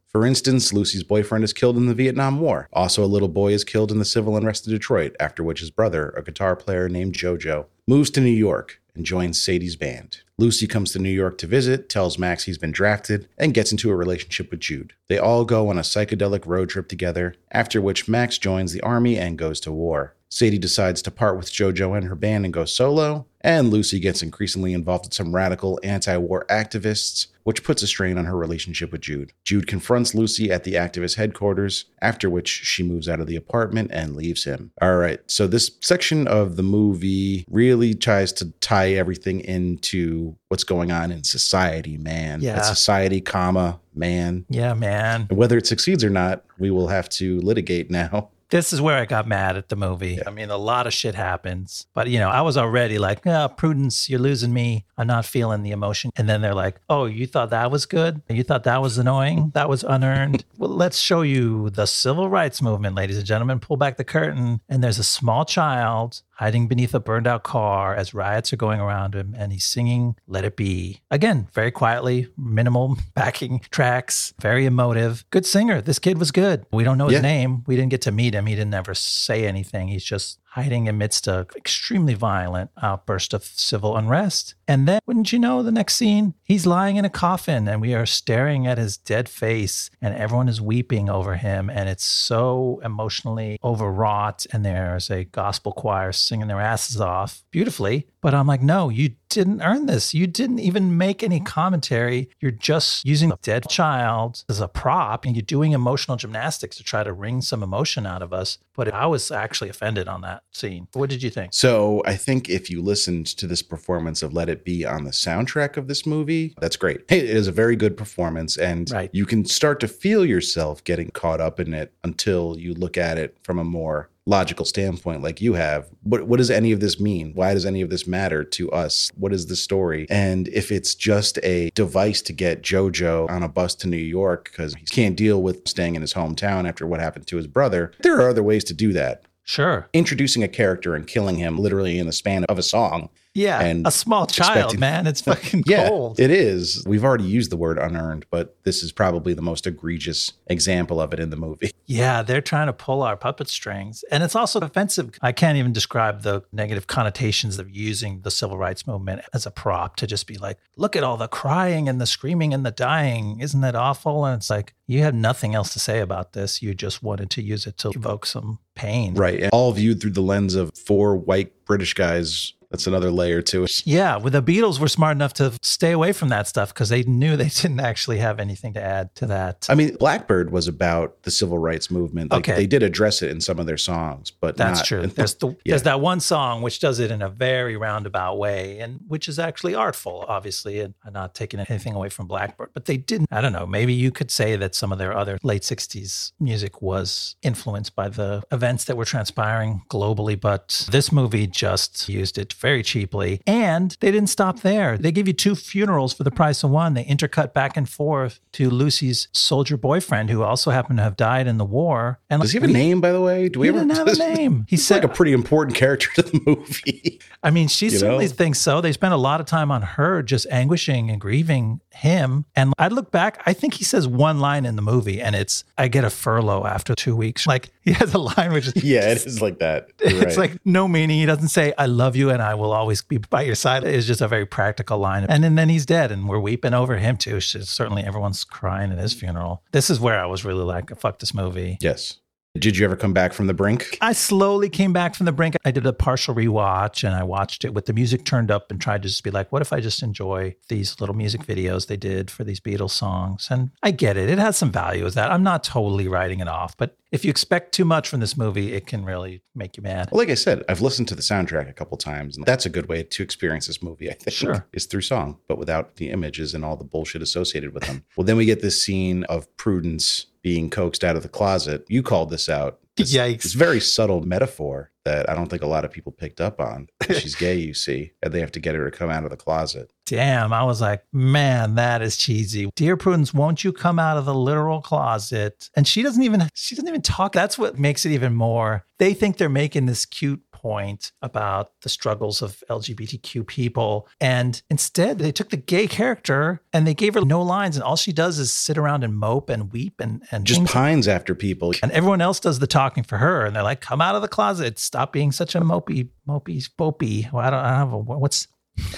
For instance, Lucy's boyfriend is killed in the Vietnam War. Also, a little boy is killed in the civil unrest in Detroit, after which his brother, a guitar player named JoJo, moves to New York and joins Sadie's band. Lucy comes to New York to visit, tells Max he's been drafted, and gets into a relationship with Jude. They all go on a psychedelic road trip together, after which Max joins the army and goes to war. Sadie decides to part with JoJo and her band and go solo, and Lucy gets increasingly involved with some radical anti war activists, which puts a strain on her relationship with Jude. Jude confronts Lucy at the activist headquarters, after which she moves out of the apartment and leaves him. All right, so this section of the movie really tries to tie everything into what's going on in society, man. Yeah. Society, comma, man. Yeah, man. And whether it succeeds or not, we will have to litigate now. This is where I got mad at the movie. I mean, a lot of shit happens, but you know, I was already like, "Yeah, Prudence, you're losing me. I'm not feeling the emotion." And then they're like, "Oh, you thought that was good? You thought that was annoying? That was unearned?" well, let's show you the civil rights movement, ladies and gentlemen. Pull back the curtain, and there's a small child hiding beneath a burned out car as riots are going around him and he's singing Let It Be. Again, very quietly, minimal backing tracks, very emotive. Good singer. This kid was good. We don't know his Yeah. name. We didn't get to meet him. He didn't ever say anything. He's just hiding amidst a extremely violent outburst of civil unrest. And then, wouldn't you know, the next scene, he's lying in a coffin and we are staring at his dead face and everyone is weeping over him. And it's so emotionally overwrought. And there's a gospel choir singing their asses off beautifully. But I'm like, no, you didn't earn this. You didn't even make any commentary. You're just using a dead child as a prop and you're doing emotional gymnastics to try to wring some emotion out of us. But I was actually offended on that scene. What did you think? So I think if you listened to this performance of Let It Be on the soundtrack of this movie, that's great. Hey, it is a very good performance, and Right. you can start to feel yourself getting caught up in it until you look at it from a more logical standpoint like you have what what does any of this mean why does any of this matter to us what is the story and if it's just a device to get jojo on a bus to new york because he can't deal with staying in his hometown after what happened to his brother there are other ways to do that Sure. introducing a character and killing him literally in the span of a song. Yeah. And a small child, man. It's fucking Yeah, cold. it is. We've already used the word unearned, but this is probably the most egregious example of it in the movie. Yeah, they're trying to pull our puppet strings. And it's also offensive. I can't even describe the negative connotations of using the civil rights movement as a prop to just be like, look at all the crying and the screaming and the dying. Isn't that awful? And it's like, you have nothing else to say about this. You just wanted to use it to evoke some pain. Right. And all viewed through the lens of four white British guys. That's another layer to it. Yeah, well, the Beatles were smart enough to stay away from that stuff because they knew they didn't actually have anything to add to that. I mean, Blackbird was about the civil rights movement. Like, Okay. They did address it in some of their songs, but That's not- true. There's the, Yeah. there's that one song which does it in a very roundabout way, and which is actually artful, obviously, and I'm not taking anything away from Blackbird. But they didn't. I don't know. Maybe you could say that some of their other late '60s music was influenced by the events that were transpiring globally, but this movie just used it very cheaply, and they didn't stop there. They give you two funerals for the price of one. They intercut back and forth to Lucy's soldier boyfriend, who also happened to have died in the war. And Does he have a name, by the way? Do we ever didn't have a name. He He's said, like a pretty important character to the movie. I mean, she certainly know? thinks so. They spent a lot of time on her just anguishing and grieving him. And I look back, I think he says one line in the movie, and it's, I get a furlough after two weeks. Like he has a line which is, yeah, it is like that. You're it's right. like no meaning. He doesn't say, I love you and I will always be by your side. It's just a very practical line. And then, then he's dead, and we're weeping over him too. Certainly everyone's crying at his funeral. This is where I was really like, fuck this movie. yes. Did you ever come back from the brink? I slowly came back from the brink. I did a partial rewatch and I watched it with the music turned up and tried to just be like, what if I just enjoy these little music videos they did for these Beatles songs? And I get it. It has some value as that. I'm not totally writing it off, but if you expect too much from this movie, it can really make you mad. Well, like I said, I've listened to the soundtrack a couple times, and that's a good way to experience this movie, I think. Sure. Is through song, but without the images and all the bullshit associated with them. well, then we get this scene of Prudence being coaxed out of the closet. You called this out. This, Yikes. It's very subtle metaphor that I don't think a lot of people picked up on. She's gay, you see, and they have to get her to come out of the closet. Damn, I was like, man, that is cheesy. Dear Prudence, won't you come out of the literal closet? And she doesn't even she doesn't even talk. That's what makes it even more. They think they're making this cute point about the struggles of LGBTQ people. And instead, they took the gay character and they gave her no lines. And all she does is sit around and mope and weep and, and Just pines after people. and everyone else does the talking for her. And they're like, come out of the closet. Stop being such a mopey, mopey, spopey. Well, I don't, I don't have a, what's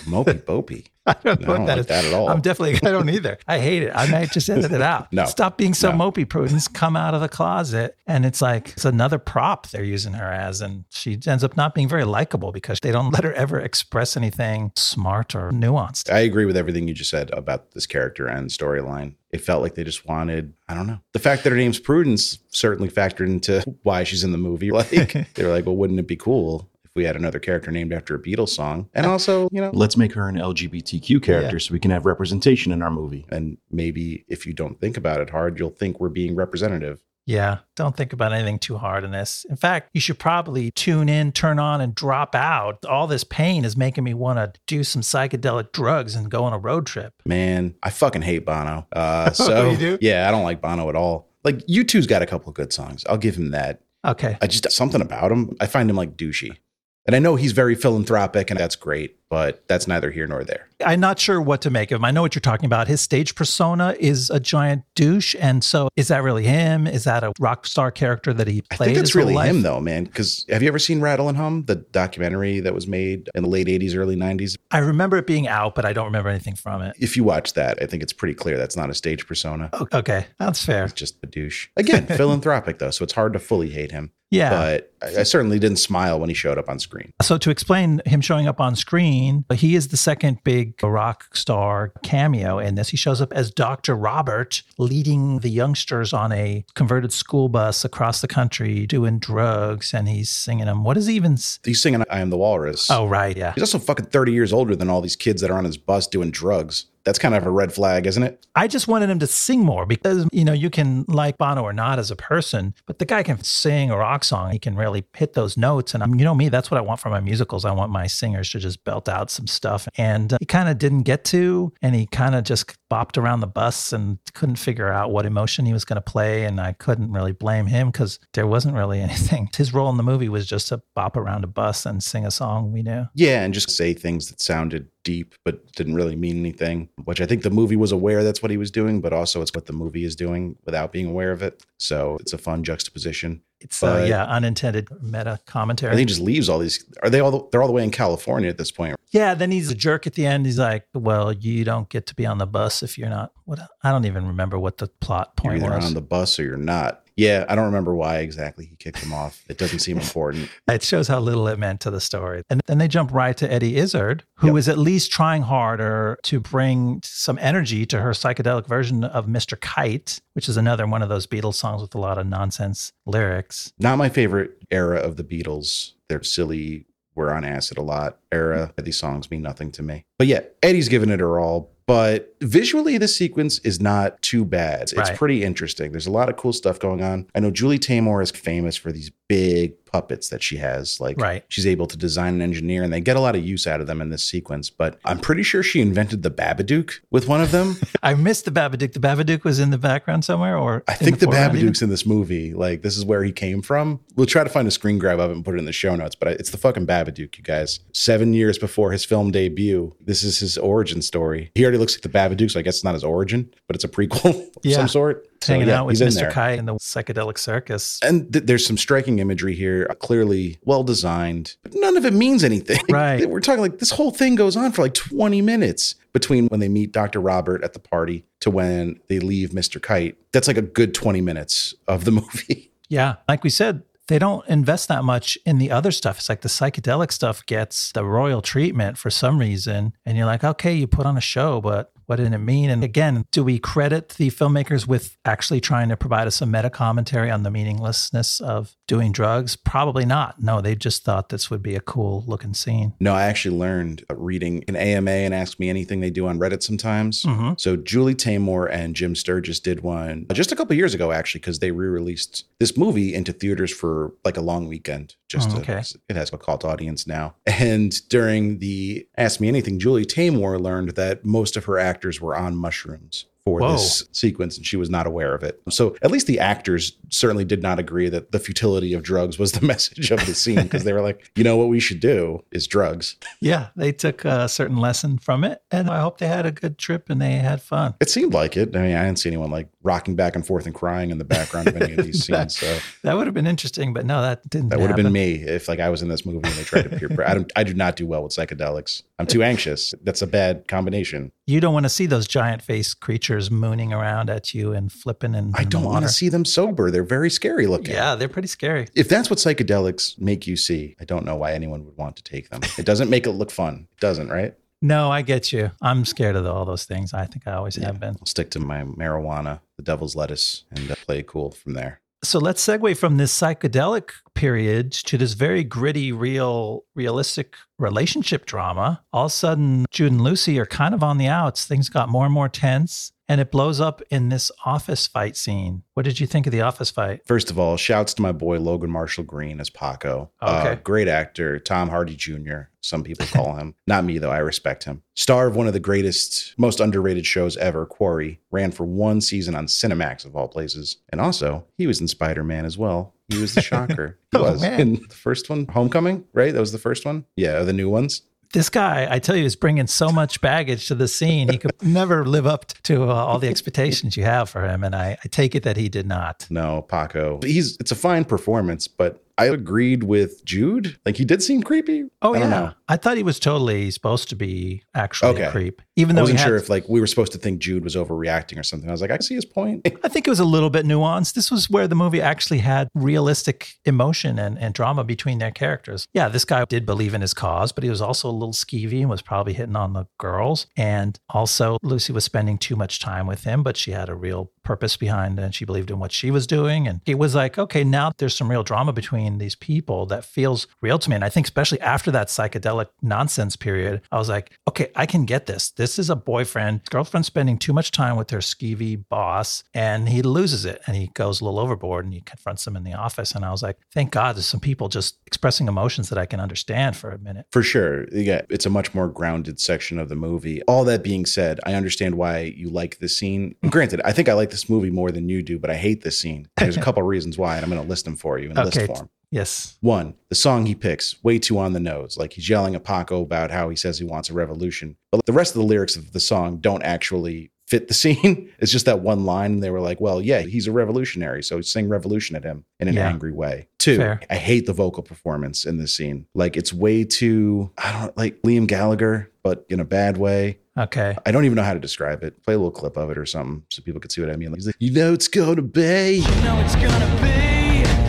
Mopey Bopey. I don't know I what don't that like is. that at all. I'm definitely, I don't either. I hate it. I might just edit it out. No. Stop being so No. mopey, Prudence. Come out of the closet. And it's like, it's another prop they're using her as. And she ends up not being very likable because they don't let her ever express anything smart or nuanced. I agree with everything you just said about this character and storyline. It felt like they just wanted, I don't know. The fact that her name's Prudence certainly factored into why she's in the movie. Like, they were like, well, wouldn't it be cool if we had another character named after a Beatles song? And also, you know, Let's make her an LGBTQ character so we can have representation in our movie. and maybe if you don't think about it hard, you'll think we're being representative. Yeah, don't think about anything too hard in this. In fact, you should probably tune in, turn on, and drop out. All this pain is making me want to do some psychedelic drugs and go on a road trip. Man, I fucking hate Bono. Uh, so You do? yeah, I don't like Bono at all. Like U2's got a couple of good songs. I'll give him that. Okay. I just something about him. I find him like douchey. And I know he's very philanthropic and that's great, but that's neither here nor there. I'm not sure what to make of him. I know what you're talking about. His stage persona is a giant douche. And so is that really him? Is that a rock star character that he plays? I think whole really life? him though, man. Because have you ever seen Rattle and Hum, the documentary that was made in the late 80s, early 90s? I remember it being out, but I don't remember anything from it. If you watch that, I think it's pretty clear that's not a stage persona. Okay, that's fair. It's just a douche. Again, philanthropic though, so it's hard to fully hate him. Yeah. But I, I certainly didn't smile when he showed up on screen. So to explain him showing up on screen, he is the second big rock star cameo in this. He shows up as Dr. Robert, leading the youngsters on a converted school bus across the country doing drugs, and he's singing them. What is he even? He's singing I Am the Walrus. Oh, right, yeah. He's also fucking 30 years older than all these kids that are on his bus doing drugs. That's kind of a red flag, isn't it? I just wanted him to sing more because, you know, you can like Bono or not as a person, but the guy can sing a rock song. He can really hit those notes. And, um, you know, me, that's what I want from my musicals. I want my singers to just belt out some stuff. And uh, he kind of didn't get to, and he kind of just bopped around the bus and couldn't figure out what emotion he was going to play. And I couldn't really blame him because there wasn't really anything. His role in the movie was just to bop around a bus and sing a song we knew. Yeah, and just say things that sounded deep but didn't really mean anything, which I think the movie was aware that's what he was doing, but also it's what the movie is doing without being aware of it. So it's a fun juxtaposition. It's, uh, yeah, unintended meta commentary. And he just leaves all these. Are they all? The, they're all the way in California at this point. Yeah, then he's a jerk at the end. He's like, "Well, you don't get to be on the bus if you're not." What I don't even remember what the plot You're point either was. on the bus or you're not. Yeah, I don't remember why exactly he kicked him off. It doesn't seem important. it shows how little it meant to the story. And then they jump right to Eddie Izzard, who Yep. is at least trying harder to bring some energy to her psychedelic version of Mr. Kite, which is another one of those Beatles songs with a lot of nonsense lyrics. Not my favorite era of the Beatles. They're silly. We're on acid a lot. Era. These songs mean nothing to me. But yeah, Eddie's giving it her all. But visually, the sequence is not too bad. It's Right. pretty interesting. There's a lot of cool stuff going on. I know Julie Taymor is famous for these big puppets that she has. Like, Right. she's able to design and engineer, and they get a lot of use out of them in this sequence. But I'm pretty sure she invented the Babadook with one of them. I missed the Babadook. The Babadook was in the background somewhere, or I think the even? Babadook's in this movie. Like, this is where he came from. We'll try to find a screen grab of it and put it in the show notes, but it's the fucking Babadook, you guys. Seven years before his film debut, this is his origin story. He already looks like the Babadook, so I guess it's not his origin, but it's a prequel of Yeah. some sort. So, hanging yeah, out with Mr. there. Kite in the psychedelic circus. And th- there's some striking imagery here, clearly well designed, but none of it means anything. Right. We're talking like this whole thing goes on for like 20 minutes between when they meet Dr. Robert at the party to when they leave Mr. Kite. That's like a good 20 minutes of the movie. Yeah. Like we said, they don't invest that much in the other stuff. It's like the psychedelic stuff gets the royal treatment for some reason. And you're like, okay, you put on a show, but what did it mean? And again, do we credit the filmmakers with actually trying to provide us a meta commentary on the meaninglessness of doing drugs? Probably not. No, they just thought this would be a cool looking scene. No, I actually learned uh, reading an AMA and Ask Me Anything they do on Reddit sometimes. Mhm. So Julie Taymor and Jim Sturgess did one just a couple years ago, actually, because they re-released this movie into theaters for like a long weekend. Just Oh, to- it has a cult audience now. And during the Ask Me Anything, Julie Taymor learned that most of her actors were on mushrooms for Whoa. this sequence, and she was not aware of it. So at least the actors certainly did not agree that the futility of drugs was the message of the scene because they were like, you know, what we should do is drugs. Yeah, they took a certain lesson from it. And I hope they had a good trip and they had fun. It seemed like it. I mean, I didn't see anyone like rocking back and forth and crying in the background of any of these scenes. So That would have been interesting, but no, that didn't. that would have been me if like I was in this movie and they tried to peer. I don't. I do not do well with psychedelics. I'm too anxious. That's a bad combination. You don't want to see those giant face creatures mooning around at you and flipping and. I don't want to see them sober. They're very scary looking. Yeah, they're pretty scary. If that's what psychedelics make you see, I don't know why anyone would want to take them. It doesn't make it look fun. It doesn't, right? No, I get you. I'm scared of all those things. I think I always have been. I'll stick to my marijuana, the devil's lettuce, and uh, play cool from there. So let's segue from this psychedelic period to this very gritty, real, realistic relationship drama. All of a sudden, Jude and Lucy are kind of on the outs. Things got more and more tense, and it blows up in this office fight scene. What did you think of the office fight? First of all, shouts to my boy Logan Marshall Green as Paco. Uh, Okay. great actor, Tom Hardy Jr. Some people call him. Not me though. I respect him. Star of one of the greatest, most underrated shows ever, Quarry, ran for one season on Cinemax of all places, and also he was in Spider Man as well. He was the Shocker. He Oh, was man. in the first one, Homecoming, right? That was the first one. Yeah, the new ones. This guy, I tell you, is bringing so much baggage to the scene. He could never live up to uh, all the expectations you have for him, and I, I take it that he did not. No, Paco. He's it's a fine performance, but I agreed with Jude. Like he did seem creepy. Oh I yeah, know. I thought he was totally supposed to be actually a Okay. creep, even though I wasn't had sure if like we were supposed to think Jude was overreacting or something. I was like, I see his point. I think it was a little bit nuanced. This was where the movie actually had realistic emotion and, and drama between their characters. Yeah, this guy did believe in his cause, but he was also a little skeevy and was probably hitting on the girls. And also, Lucy was spending too much time with him, but she had a real purpose behind it and she believed in what she was doing. And it was like, okay, now there's some real drama between these people that feels real to me. And I think, especially after that psychedelic nonsense period, I was like, okay, I can get this. This is a boyfriend, girlfriend spending too much time with her skeevy boss, and he loses it and he goes a little overboard and he confronts him in the office. And I was like, thank God there's some people just expressing emotions that I can understand for a minute. For sure. Yeah, it's a much more grounded section of the movie. All that being said, I understand why you like this scene. Granted, I think I like this movie more than you do, but I hate this scene. There's a couple reasons why, and I'm going to list them for you in Okay. list form. Yes. One, the song he picks, way too on the nose. Like he's yelling at Paco about how he says he wants a revolution. But the rest of the lyrics of the song don't actually fit the scene. It's just that one line. And they were like, well, yeah, he's a revolutionary. So he's sing revolution at him in an Yeah. angry way. Two, Fair. I hate the vocal performance in this scene. Like it's way too, I don't like Liam Gallagher, but in a bad way. Okay. I don't even know how to describe it. Play a little clip of it or something so people could see what I mean. Like, he's like, you know, it's going to be.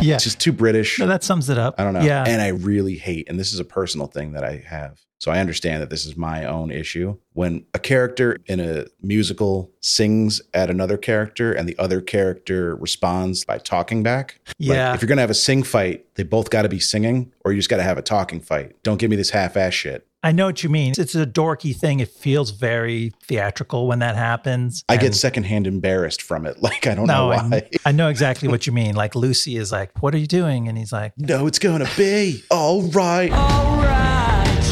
Yeah. It's just too British. No, that sums it up. I don't know. Yeah. And I really hate, and this is a personal thing that I have. So I understand that this is my own issue. When a character in a musical sings at another character and the other character responds by talking back. Like, Yeah. if you're going to have a sing fight, they both got to be singing or you just got to have a talking fight. Don't give me this half ass shit. I know what you mean. It's a dorky thing. It feels very theatrical when that happens. I get secondhand embarrassed from it. Like, I don't know why. I, I know exactly what you mean. Like Lucy is like, "What are you doing?" And he's like, No, it's gonna be all right. All right.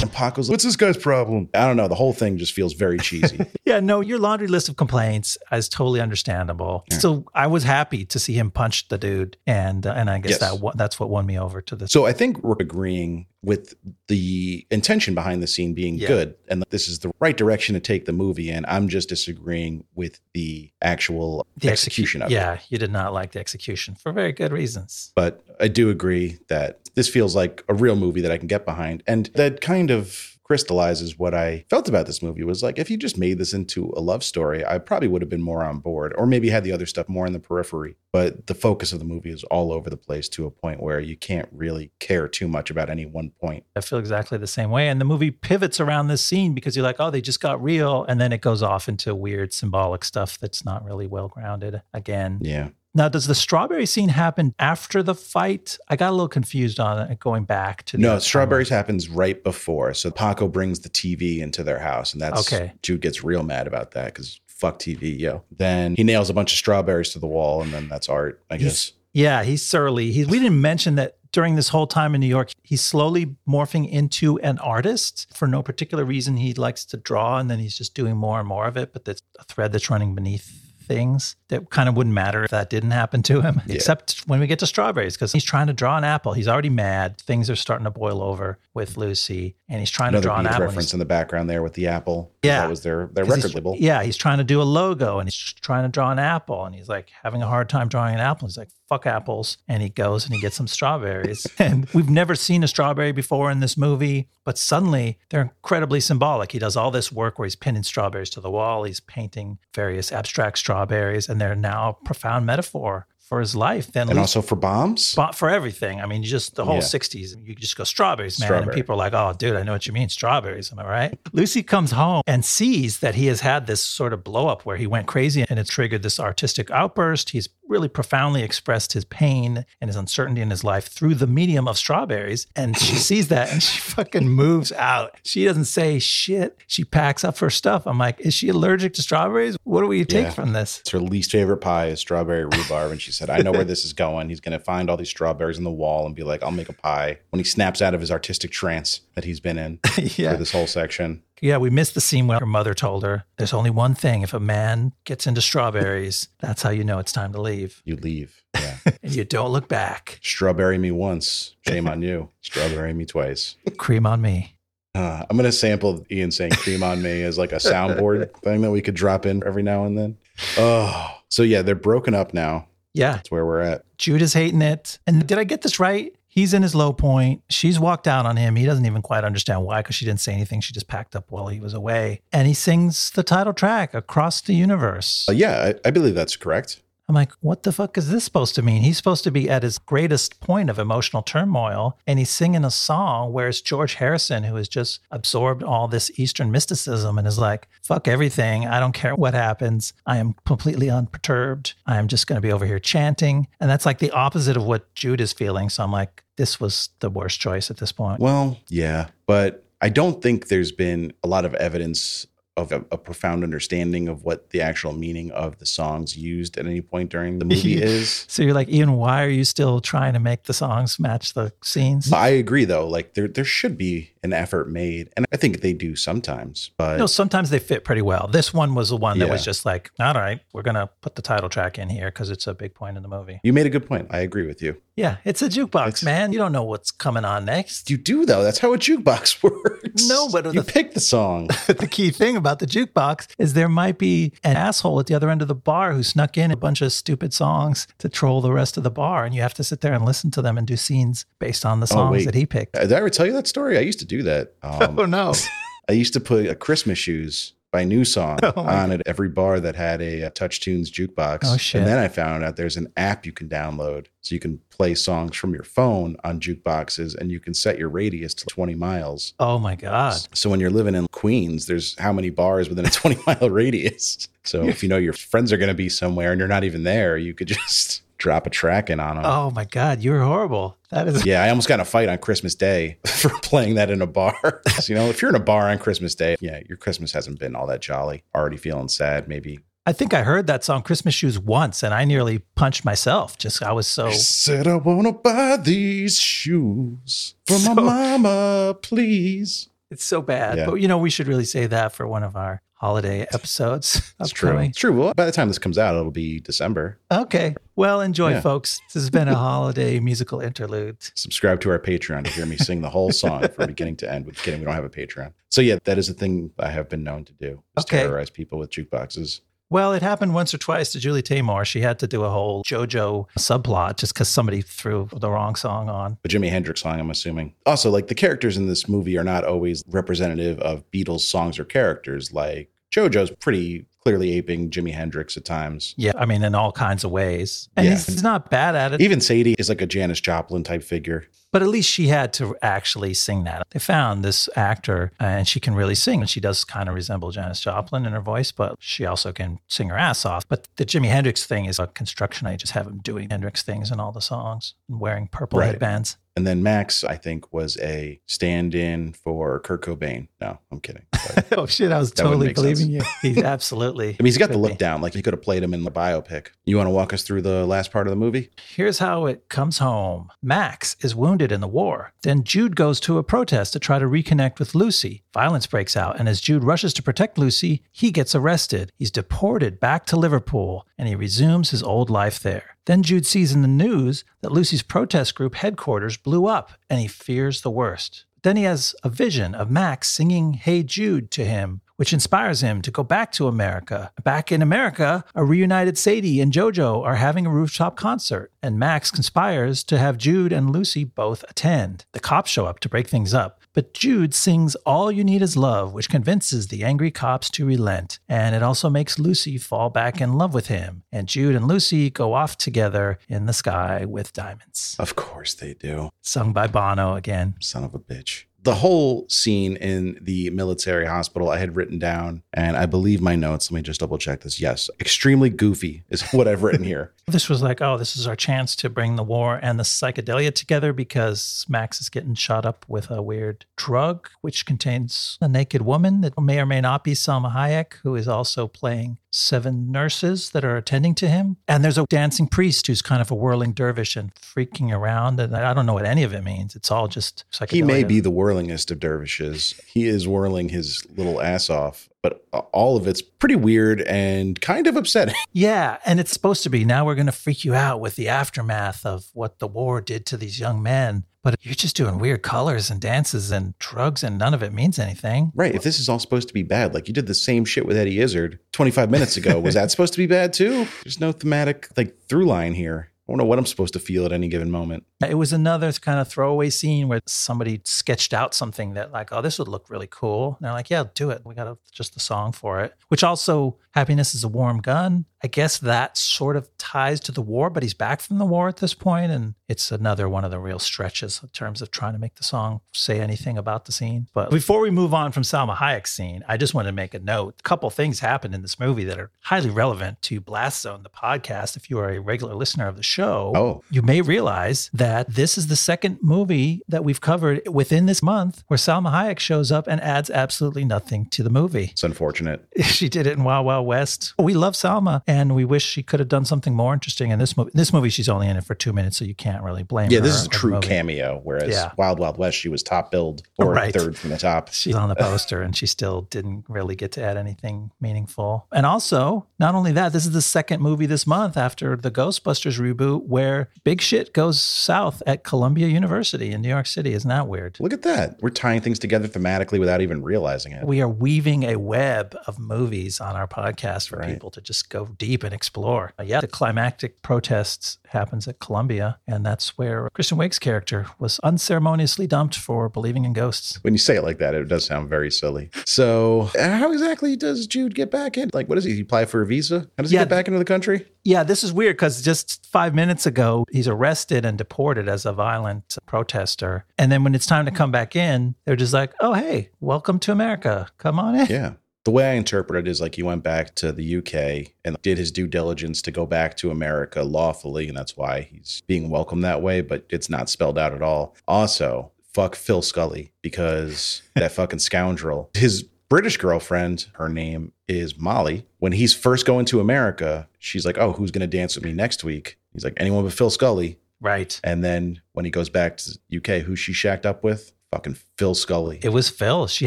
And Paco's, what's this guy's problem? I don't know. The whole thing just feels very cheesy. "Yeah, no, your laundry list of complaints is totally understandable." So I was happy to see him punch the dude, and uh, and I guess Yes. that that's what won me over to this. So I think we're agreeing with the intention behind the scene being Yeah. good and this is the right direction to take the movie in. I'm just disagreeing with the actual the execu- execution of it. Yeah, you did not like the execution for very good reasons. But I do agree that this feels like a real movie that I can get behind. And that kind of crystallizes what I felt about this movie was like if you just made this into a love story, I probably would have been more on board or maybe had the other stuff more in the periphery. But the focus of the movie is all over the place to a point where you can't really care too much about any one point. I feel exactly the same way. And the movie pivots around this scene because you're like, oh, they just got real. And then it goes off into weird symbolic stuff that's not really well grounded again. Yeah. Now, does the strawberry scene happen after the fight? I got a little confused on it going back to the No, strawberries happens right before. So Paco brings the TV into their house, and that's Okay. Jude gets real mad about that because fuck TV, yo. Then he nails a bunch of strawberries to the wall, and then that's art, I guess. He's, yeah, he's surly. He, we didn't mention that during this whole time in New York, he's slowly morphing into an artist for no particular reason. He likes to draw and then he's just doing more and more of it. But that's a thread that's running beneath things that kind of wouldn't matter if that didn't happen to him, Yeah. except when we get to strawberries, because he's trying to draw an apple. He's already mad. Things are starting to boil over with Lucy, and he's trying to Another draw an apple. reference in the background there with the apple. Yeah. That was their, their record label. Yeah, he's trying to do a logo and he's trying to draw an apple and he's like having a hard time drawing an apple. He's like, fuck apples. And he goes and he gets some strawberries. and we've never seen a strawberry before in this movie, but suddenly they're incredibly symbolic. He does all this work where he's pinning strawberries to the wall, he's painting various abstract strawberries, and they're now a profound metaphor for his life. Then And also for bombs. for everything. I mean, just the whole Yeah. 60s. You just go strawberries, man. Strawberry. And people are like, oh, dude, I know what you mean. Strawberries. Am I right? Lucy comes home and sees that he has had this sort of blow up where he went crazy and it triggered this artistic outburst. He's really profoundly expressed his pain and his uncertainty in his life through the medium of strawberries. And she sees that and she fucking moves out. She doesn't say shit. She packs up her stuff. I'm like, is she allergic to strawberries? What do we take Yeah. from this? It's her least favorite pie is strawberry rhubarb. And she said, I know where this is going. He's going to find all these strawberries on the wall and be like, I'll make a pie. When he snaps out of his artistic trance that he's been in yeah. for this whole section. Yeah, we missed the scene where her mother told her, There's only one thing. If a man gets into strawberries, that's how you know it's time to leave. You leave. Yeah. And you don't look back. Strawberry me once. Shame on you. Strawberry me twice. Cream on me. Uh, I'm going to sample Ian saying cream on me as like a soundboard thing that we could drop in every now and then. Oh, so yeah, they're broken up now. Yeah, That's where we're at. Jude is hating it. And did I get this right? He's in his low point. She's walked out on him. He doesn't even quite understand why because she didn't say anything. She just packed up while he was away. And he sings the title track, Across the Universe. Uh, yeah, I, I believe that's correct. I'm like, what the fuck is this supposed to mean? He's supposed to be at his greatest point of emotional turmoil, and he's singing a song where it's George Harrison who has just absorbed all this Eastern mysticism and is like, fuck everything. I don't care what happens. I am completely unperturbed. I am just going to be over here chanting. And that's like the opposite of what Jude is feeling. So I'm like, this was the worst choice at this point. Well, yeah, but I don't think there's been a lot of evidence of a, a profound understanding of what the actual meaning of the songs used at any point during the movie is. So you're like, Ian, why are you still trying to make the songs match the scenes? I agree though, like there there should be an effort made, and I think they do sometimes. But No, sometimes they fit pretty well. This one was the one that was just like, all right, we're gonna put the title track in here because it's a big point in the movie. you made a good point. I agree with you. Yeah, it's a jukebox, It's- man. You don't know what's coming on next. You do though. That's how a jukebox works. No, but you the- pick the song. The key thing about the jukebox is there might be an asshole at the other end of the bar who snuck in a bunch of stupid songs to troll the rest of the bar, and you have to sit there and listen to them and do scenes based on the songs Oh, that he picked. Did I ever tell you that story? I used to do that. Um, oh no! I used to put a Christmas shoes by New Song Oh, on at every bar that had a, uh Touch Tunes jukebox. Oh, shit. And then I found out there's an app you can download so you can play songs from your phone on jukeboxes and you can set your radius to 20 miles. Oh my god! So when you're living in Queens, there's how many bars within a 20 mile radius. So if you know your friends are going to be somewhere and you're not even there, you could just drop a track in on them. Oh my god! You're horrible. That is Yeah, I almost got in a fight on Christmas Day for playing that in a bar. So, you know, if you're in a bar on Christmas Day, yeah, your Christmas hasn't been all that jolly. Already feeling sad, maybe. I think I heard that song Christmas Shoes once and I nearly punched myself. Just I was so I said I wanna buy these shoes for my mama, please. it's so bad. Yeah. But you know, we should really say that for one of our holiday episodes. It's true. upcoming. It's true. Well, by the time this comes out, it'll be December. Okay. Well, enjoy, Yeah. folks. This has been a holiday musical interlude. Subscribe to our Patreon to hear me sing the whole song from beginning to end. With kidding, we don't have a Patreon. So yeah, that is a thing I have been known to do. Is Okay. terrorize people with jukeboxes. Well, it happened once or twice to Julie Taymor. She had to do a whole JoJo subplot just because somebody threw the wrong song on. a Jimi Hendrix song, I'm assuming. Also, like the characters in this movie are not always representative of Beatles songs or characters. Like JoJo's pretty clearly aping Jimi Hendrix at times. Yeah, I mean, in all kinds of ways. And Yeah. he's, he's not bad at it, Even Sadie is like a Janis Joplin type figure. but at least she had to actually sing that. They found this actor uh, and she can really sing. And she does kind of resemble Janis Joplin in her voice, but she also can sing her ass off. But the Jimi Hendrix thing is a construction. I just have him doing Hendrix things in all the songs and wearing purple Right. headbands. And then Max, I think, was a stand in for Kurt Cobain. No, I'm kidding. Oh shit, I was totally make sense. believing you. He's absolutely. I mean, he's got the look be. down. Like he could have played him in the biopic. You want to walk us through the last part of the movie? Here's how it comes home. Max is wounded in the war. Then Jude goes to a protest to try to reconnect with Lucy. Violence breaks out, and as Jude rushes to protect Lucy, he gets arrested. He's deported back to Liverpool, and he resumes his old life there. Then Jude sees in the news that Lucy's protest group headquarters blew up, and he fears the worst. Then he has a vision of Max singing Hey Jude to him, which inspires him to go back to America. Back in America, a reunited Sadie and JoJo are having a rooftop concert, and Max conspires to have Jude and Lucy both attend. The cops show up to break things up, but Jude sings All You Need Is Love, which convinces the angry cops to relent, and it also makes Lucy fall back in love with him. And Jude and Lucy go off together in the sky with diamonds. Of course they do. Sung by Bono again. Son of a bitch. The whole scene in the military hospital I had written down, and I believe my notes. Let me just double check this. Yes, extremely goofy is what I've written here. This was like, oh, this is our chance to bring the war and the psychedelia together because Max is getting shot up with a weird drug, which contains a naked woman that may or may not be Salma Hayek, who is also playing seven nurses that are attending to him. And there's a dancing priest who's kind of a whirling dervish and freaking around. And I don't know what any of it means. It's all just psychedelia. He may be the whirlingest of dervishes. He is whirling his little ass off, but all of it's pretty weird and kind of upsetting. Yeah, and it's supposed to be now we're going to freak you out with the aftermath of what the war did to these young men. But you're just doing weird colors and dances and drugs, and none of it means anything. Right. If this is all supposed to be bad, like you did the same shit with Eddie Izzard 25 minutes ago, was that supposed to be bad too? There's no thematic like through line here. I don't know what I'm supposed to feel at any given moment. It was another kind of throwaway scene where somebody sketched out something that, like, oh, this would look really cool. And they're like, yeah, do it. We got just the song for it, which also, Happiness is a Warm Gun. I guess that sort of ties to the war, but he's back from the war at this point, And it's another one of the real stretches in terms of trying to make the song say anything about the scene. But before we move on from Salma Hayek's scene, I just want to make a note. A couple things happened in this movie that are highly relevant to Blast Zone, the podcast. If you are a regular listener of the show, Oh. you may realize that this is the second movie that we've covered within this month where Salma Hayek shows up and adds absolutely nothing to the movie. It's unfortunate. She did it in Wild Wild West. We love Salma and we wish she could have done something more interesting in this movie. In this movie, she's only in it for two minutes, so you can't really blame her. Yeah, this is a true movie. cameo, whereas Yeah. Wild Wild West, she was top billed or Right. third from the top. She's on the poster and she still didn't really get to add anything meaningful. And also, not only that, this is the second movie this month after the Ghostbusters reboot where big shit goes south at Columbia University in New York City. Isn't that weird? Look at that. We're tying things together thematically without even realizing it. We are weaving a web of movies on our podcast for Right. people to just go deep and explore. Uh, yeah, the climactic protests happens at Columbia, and that's where Kristen Wiig's character was unceremoniously dumped for believing in ghosts. When you say it like that, it does sound very silly. So, uh, how exactly does Jude get back in? Like, what does he, he apply for a visa? How does he Yeah. get back into the country? Yeah, this is weird because just five minutes ago, he's arrested and deported as a violent protester. And then when it's time to come back in, they're just like, oh, hey, welcome to America. Come on in. Yeah. The way I interpret it is like he went back to the UK and did his due diligence to go back to America lawfully, and that's why he's being welcomed that way, but it's not spelled out at all. Also, fuck Phil Scully because that fucking scoundrel. His British girlfriend, her name is Molly. When he's first going to America, she's like, Oh, who's going to dance with me next week? He's like, Anyone but Phil Scully. Right. And then when he goes back to the UK, who she shacked up with? Fucking Phil Scully. It was Phil. She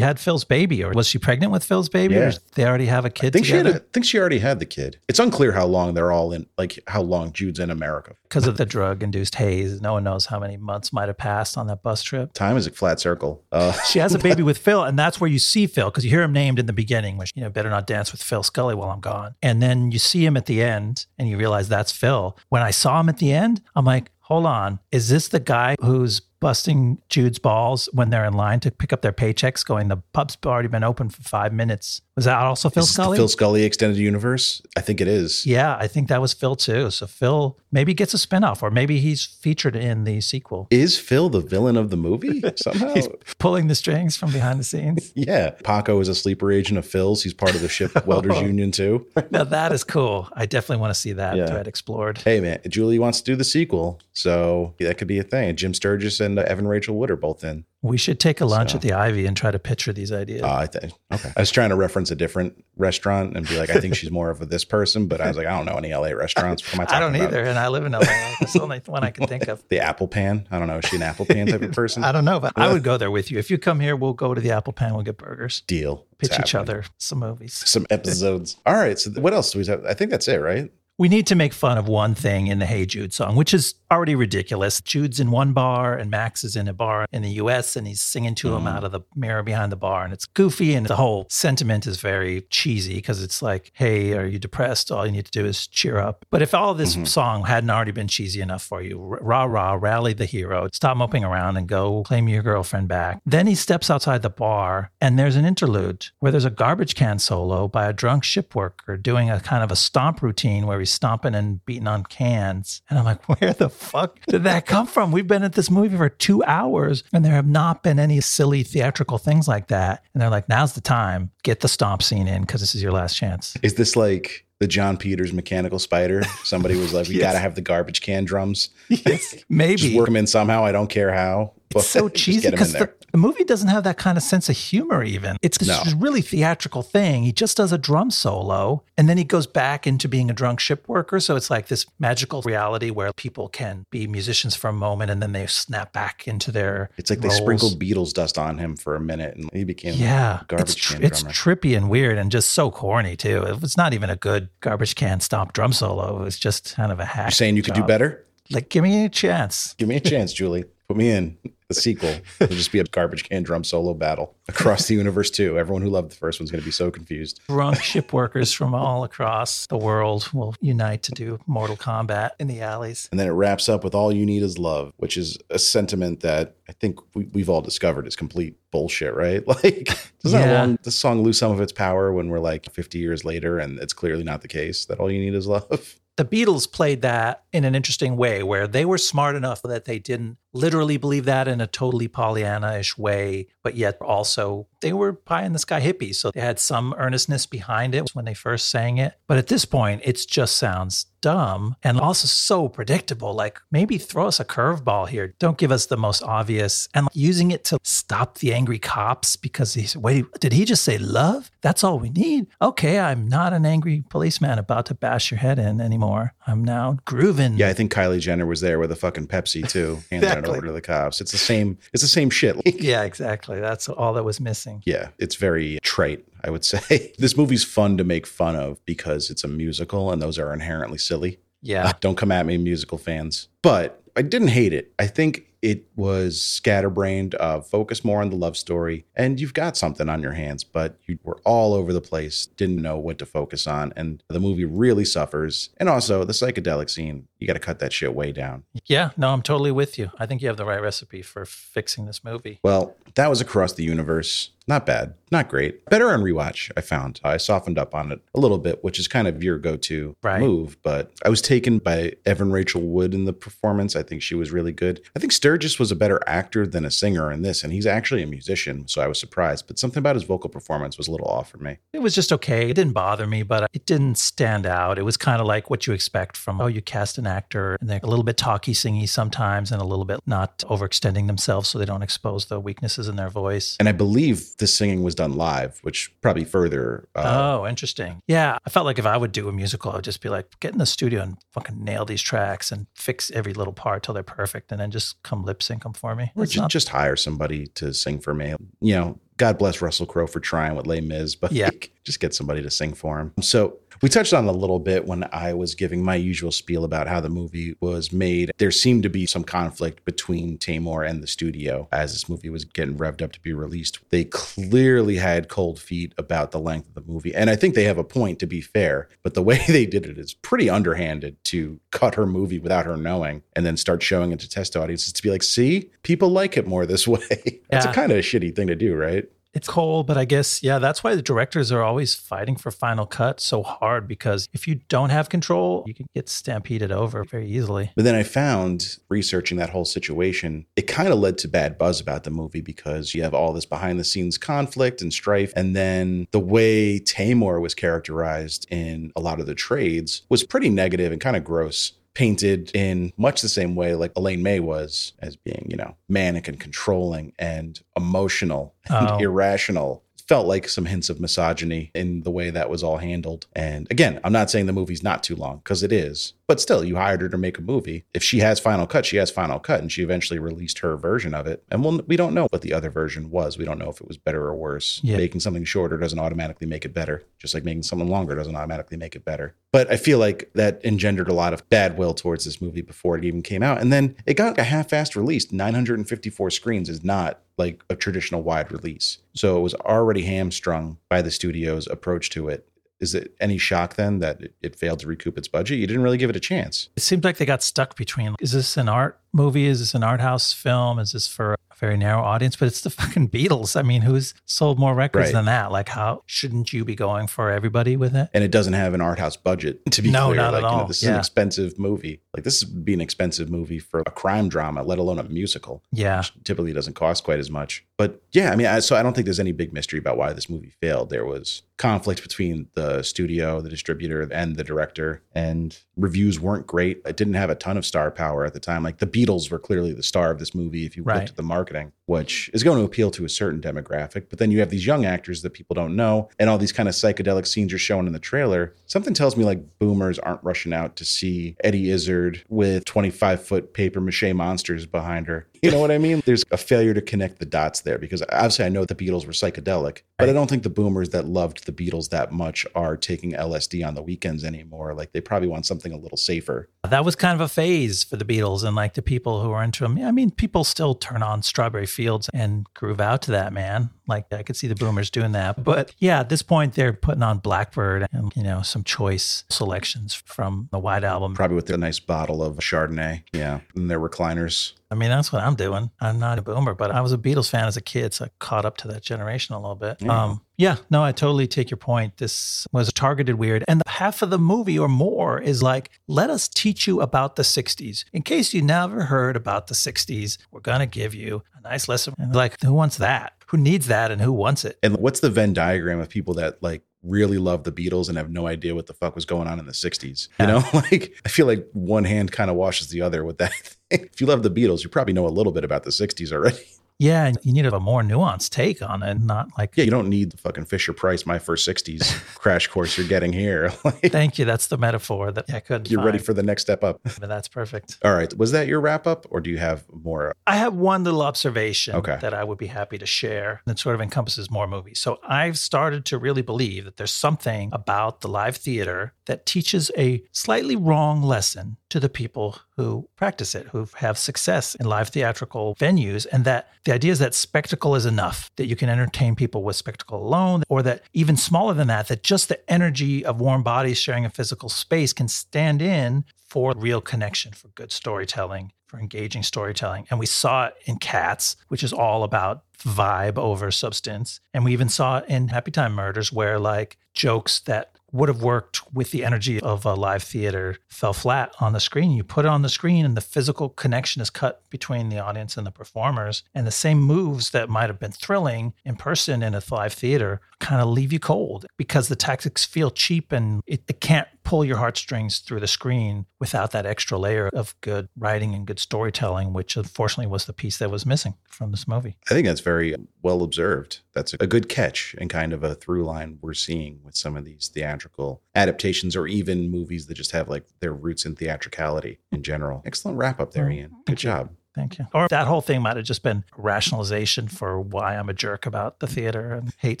had Phil's baby, or was she pregnant with Phil's baby? Yeah. Or they already have a kid think she had. A, I think she already had the kid. It's unclear how long they're all in, like how long Jude's in America. because of the drug-induced haze. No one knows how many months might have passed on that bus trip. Time is a flat circle. Uh, She has a baby with Phil, and that's where you see Phil because you hear him named in the beginning, which you know better not dance with Phil Scully while I'm gone. And then you see him at the end, and you realize that's Phil. When I saw him at the end, I'm like, hold on, is this the guy who's busting Jude's balls when they're in line to pick up their paychecks? Going, the pub's already been open for five minutes. Was that also Phil Is Scully? Phil Scully extended universe. I think it is. yeah, I think that was Phil too. So Phil maybe gets a spinoff, or maybe he's featured in the sequel. Is Phil the villain of the movie somehow? He's pulling the strings from behind the scenes. yeah. Paco is a sleeper agent of Phil's. He's part of the ship welders union too. now that is cool. I definitely want to see that Yeah. thread explored. Hey man, Julie wants to do the sequel, so that could be a thing. Jim Sturgess and uh, Evan Rachel Wood are both in. We should take a lunch So- at the Ivy and try to picture these ideas. Uh, I think okay. I was trying to reference a different restaurant and be like, I think she's more of a this person, but I was like, I don't know any LA restaurants. What am I I don't about? either, and I live in LA. That's the only one I can think of. The Apple Pan. I don't know. Is she an Apple Pan type of person? I don't know, but I would go there with you. If you come here, we'll go to the Apple Pan. We'll get burgers, Deal. It's pitch each happening. other some movies. Some episodes. All right. So what else do we have? I think that's it, right? We need to make fun of one thing in the Hey Jude song, which is already ridiculous. Jude's in one bar and Max is in a bar in the US and he's singing to him mm. out of the mirror behind the bar. And it's goofy and the whole sentiment is very cheesy because it's like, hey, are you depressed? All you need to do is cheer up. But if all of this mm-hmm. song hadn't already been cheesy enough for you, rah, rah, rally the hero, stop moping around and go claim your girlfriend back. Then he steps outside the bar and there's an interlude where there's a garbage can solo by a drunk ship worker doing a kind of a stomp routine where he's stomping and beating on cans. And I'm like, where the fuck did that come from? We've been at this movie for two hours and there have not been any silly theatrical things like that. And they're like, now's the time. Get the stomp scene in because this is your last chance. Is this like the Jon Peters mechanical spider? Somebody was like, we Yes. got to have the garbage can drums. Yes, maybe. Just work them in somehow. I don't care how. It's so cheesy get 'em in because the, the movie doesn't have that kind of sense of humor, even. It's this No. really theatrical thing. He just does a drum solo and then he goes back into being a drunk ship worker. So it's like this magical reality where people can be musicians for a moment and then they snap back into their. It's like they roles. sprinkled Beatles dust on him for a minute and he became Yeah, a garbage it's, tr- can it's drummer. trippy and weird and just so corny too. It's not even a good garbage can stomp drum solo. It's just kind of a hack. You're saying you could do better? Like, give me a chance. Give me a chance, Julie. Put me in. The sequel It'll just be a garbage can drum solo battle across the universe too. Everyone who loved the first one's going to be so confused. drunk ship workers from all across the world will unite to do Mortal Kombat in the alleys. And then it wraps up with "All you need is love," which is a sentiment that I think we, we've all discovered is complete bullshit, right? Like, doesn't Yeah. long, the song lose some of its power when we're like 50 years later, and it's clearly not the case that all you need is love? The Beatles played that in an interesting way where they were smart enough that they didn't literally believe that in a totally Pollyanna ish way, but yet also they were pie in the sky hippies. So they had some earnestness behind it when they first sang it. But at this point, it just sounds dumb and also so predictable. Like maybe throw us a curveball here. Don't give us the most obvious and using it to stop the angry cops because he said, wait, did he just say love? That's all we need. Okay, I'm not an angry policeman about to bash your head in anymore. I'm now grooving. Yeah, I think Kylie Jenner was there with a fucking Pepsi too, handing it over to the cops. It's the same. It's the same shit. Yeah, exactly. That's all that was missing. Yeah, it's very trite, I would say. this movie's fun to make fun of because it's a musical and those are inherently silly. Yeah. Don't come at me, musical fans. But I didn't hate it. I think it was scatterbrained, uh, focus more on the love story, and you've got something on your hands, but you were all over the place, didn't know what to focus on, and the movie really suffers. And also, the psychedelic scene, you got to cut that shit way down. Yeah. No, I'm totally with you. I think you have the right recipe for fixing this movie. Well, that was across the universe. Not bad, not great. Better on rewatch, I found. I softened up on it a little bit, which is kind of your go to Right. move. But I was taken by Evan Rachel Wood in the performance. I think she was really good. I think Sturgess was a better actor than a singer in this, and he's actually a musician. So I was surprised. But something about his vocal performance was a little off for me. It was just okay. It didn't bother me, but it didn't stand out. It was kind of like what you expect from, oh, you cast an actor and they're a little bit talky singy sometimes and a little bit not overextending themselves so they don't expose the weaknesses in their voice. And I believe the singing was done live, which probably further. Uh, oh, interesting. Yeah. I felt like if I would do a musical, I would just be like, get in the studio and fucking nail these tracks and fix every little part till they're perfect and then just come lip sync them for me. Or just, not- just hire somebody to sing for me. You know, God bless Russell Crowe for trying with Les Mis, but Yeah. just get somebody to sing for him. So we touched on it a little bit when I was giving my usual spiel about how the movie was made. There seemed to be some conflict between Taymor and the studio as this movie was getting revved up to be released. They clearly had cold feet about the length of the movie. And I think they have a point to be fair, but the way they did it is pretty underhanded to cut her movie without her knowing and then start showing it to test audiences to be like, see, people like it more this way. That's Yeah. a kind of shitty thing to do, right? It's cold, but I guess, yeah, that's why the directors are always fighting for final cut so hard because if you don't have control, you can get stampeded over very easily. But then I found researching that whole situation, it kind of led to bad buzz about the movie because you have all this behind the scenes conflict and strife. And then the way Taymor was characterized in a lot of the trades was pretty negative and kind of gross painted in much the same way like Elaine May was as being, you know, manic and controlling and emotional and Oh. irrational. Felt like some hints of misogyny in the way that was all handled. And again, I'm not saying the movie's not too long because it is, but still, you hired her to make a movie. If she has final cut, she has final cut, and she eventually released her version of it. And we'll, we don't know what the other version was. We don't know if it was better or worse. Yeah. Making something shorter doesn't automatically make it better, just like making something longer doesn't automatically make it better. But I feel like that engendered a lot of bad will towards this movie before it even came out. And then it got a half-assed release. 954 screens is not like a traditional wide release. So it was already hamstrung by the studio's approach to it. Is it any shock then that it, failed to recoup its budget? You didn't really give it a chance. It seemed like they got stuck between is this an art movie? Is this an art house film? Is this for a very narrow audience? But it's the fucking Beatles. I mean, who's sold more records Right. than that? Like, how shouldn't you be going for everybody with it? And it doesn't have an art house budget, to be No, clear. not like, at you know, all. this is an expensive movie. Like this would be an expensive movie for a crime drama, let alone a musical. Yeah. which typically doesn't cost quite as much. But yeah, I mean, I, so I don't think there's any big mystery about why this movie failed. There was conflict between the studio, the distributor, and the director, and reviews weren't great. It didn't have a ton of star power at the time. Like the Beatles were clearly the star of this movie if you Right. looked at the marketing, which is going to appeal to a certain demographic. But then you have these young actors that people don't know, and all these kind of psychedelic scenes are shown in the trailer. Something tells me like boomers aren't rushing out to see Eddie Izzard with 25 foot paper mache monsters behind her. You know what I mean? There's a failure to connect the dots there because obviously I know the Beatles were psychedelic, but I don't think the boomers that loved the Beatles that much are taking LSD on the weekends anymore. Like they probably want something a little safer. That was kind of a phase for the Beatles and like the people who were into them. I mean, people still turn on Strawberry Fields and groove out to that, man. Like I could see the boomers doing that. But yeah, at this point, they're putting on Blackbird and, you know, some choice selections from the White Album. Probably with a nice bottle of Chardonnay. Yeah. And their recliners. I mean, that's what I'm doing. I'm not a boomer, but I was a Beatles fan as a kid, so I caught up to that generation a little bit. Yeah. Um, yeah, no, I totally take your point. This was targeted weird. And half of the movie or more is like, let us teach you about the 60s. In case you never heard about the 60s, we're going to give you a nice lesson. And like, who wants that? Who needs that and who wants it? And what's the Venn diagram of people that like really love the Beatles and have no idea what the fuck was going on in the 60s? You know, like I feel like one hand kind of washes the other with that. if you love the Beatles, you probably know a little bit about the 60s already. Yeah, and you need a more nuanced take on it, not like, Yeah, you don't need the fucking Fisher Price My First 60s crash course you're getting here. Like, thank you. That's the metaphor that I couldn't you're ready for the next step up. but that's perfect. All right. Was that your wrap up or do you have more? I have one little observation Okay. that I would be happy to share that sort of encompasses more movies. So I've started to really believe that there's something about the live theater that teaches a slightly wrong lesson to the people who practice it, who have success in live theatrical venues, and that the idea is that spectacle is enough, that you can entertain people with spectacle alone, or that even smaller than that, that just the energy of warm bodies sharing a physical space can stand in for real connection, for good storytelling, for engaging storytelling. And we saw it in Cats, which is all about vibe over substance. And we even saw it in Happy Time Murders, where like jokes that would have worked with the energy of a live theater fell flat on the screen. You put it on the screen, and the physical connection is cut between the audience and the performers. And the same moves that might have been thrilling in person in a live theater kind of leave you cold because the tactics feel cheap and it, it can't pull your heartstrings through the screen without that extra layer of good writing and good storytelling, which unfortunately was the piece that was missing from this movie. I think that's very well observed. That's a good catch and kind of a through line we're seeing with some of these theatrical adaptations or even movies that just have like their roots in theatricality in general. Excellent wrap up there, Oh, Ian. Good job. Thank you. Or that whole thing might have just been a rationalization for why I'm a jerk about the theater and hate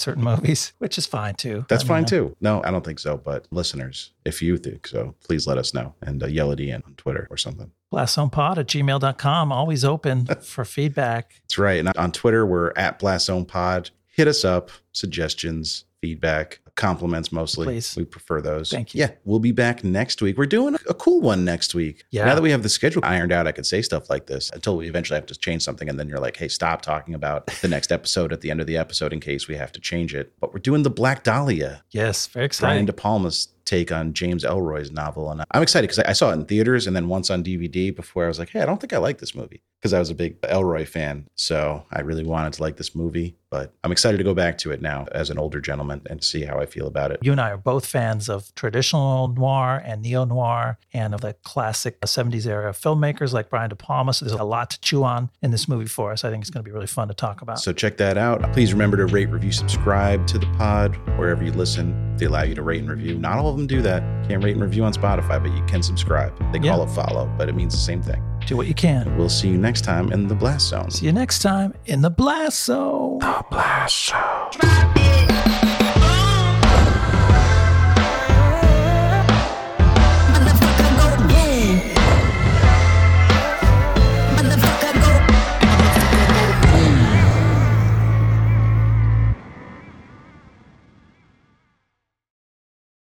certain movies, which is fine too. That's I fine mean, too. No, I don't think so. But listeners, if you think so, please let us know and uh, yell at Ian on Twitter or something. Blasphemepod at gmail.com, always open for feedback. That's right. And on Twitter, we're at Blast Zone Pod. Hit us up, suggestions, feedback. compliments mostly. Please. We prefer those. Thank you. Yeah, we'll be back next week. We're doing a cool one next week. Yeah. Now that we have the schedule ironed out, I could say stuff like this until we eventually have to change something. And then you're like, hey, stop talking about the next episode at the end of the episode in case we have to change it. But we're doing the Black Dahlia, Yes, very exciting. Brian. De Palma's take on James Ellroy's novel. And I'm excited because I saw it in theaters and then once on DVD before I was like, hey, I don't think I like this movie because I was a big Ellroy fan. So I really wanted to like this movie, but I'm excited to go back to it now as an older gentleman and see how I feel about it. You and I are both fans of traditional noir and neo noir and of the classic 70s era filmmakers like Brian De Palma. So there's a lot to chew on in this movie for us. I think it's going to be really fun to talk about. So check that out. Please remember to rate, review, subscribe to the pod wherever you listen. They allow you to rate and review. Not all of them do that. Can't rate and review on Spotify, but you can subscribe. They call Yeah. it follow, but it means the same thing. Do what you can. We'll see you next time in the blast zone. See you next time in the Blast Zone. The blast zone.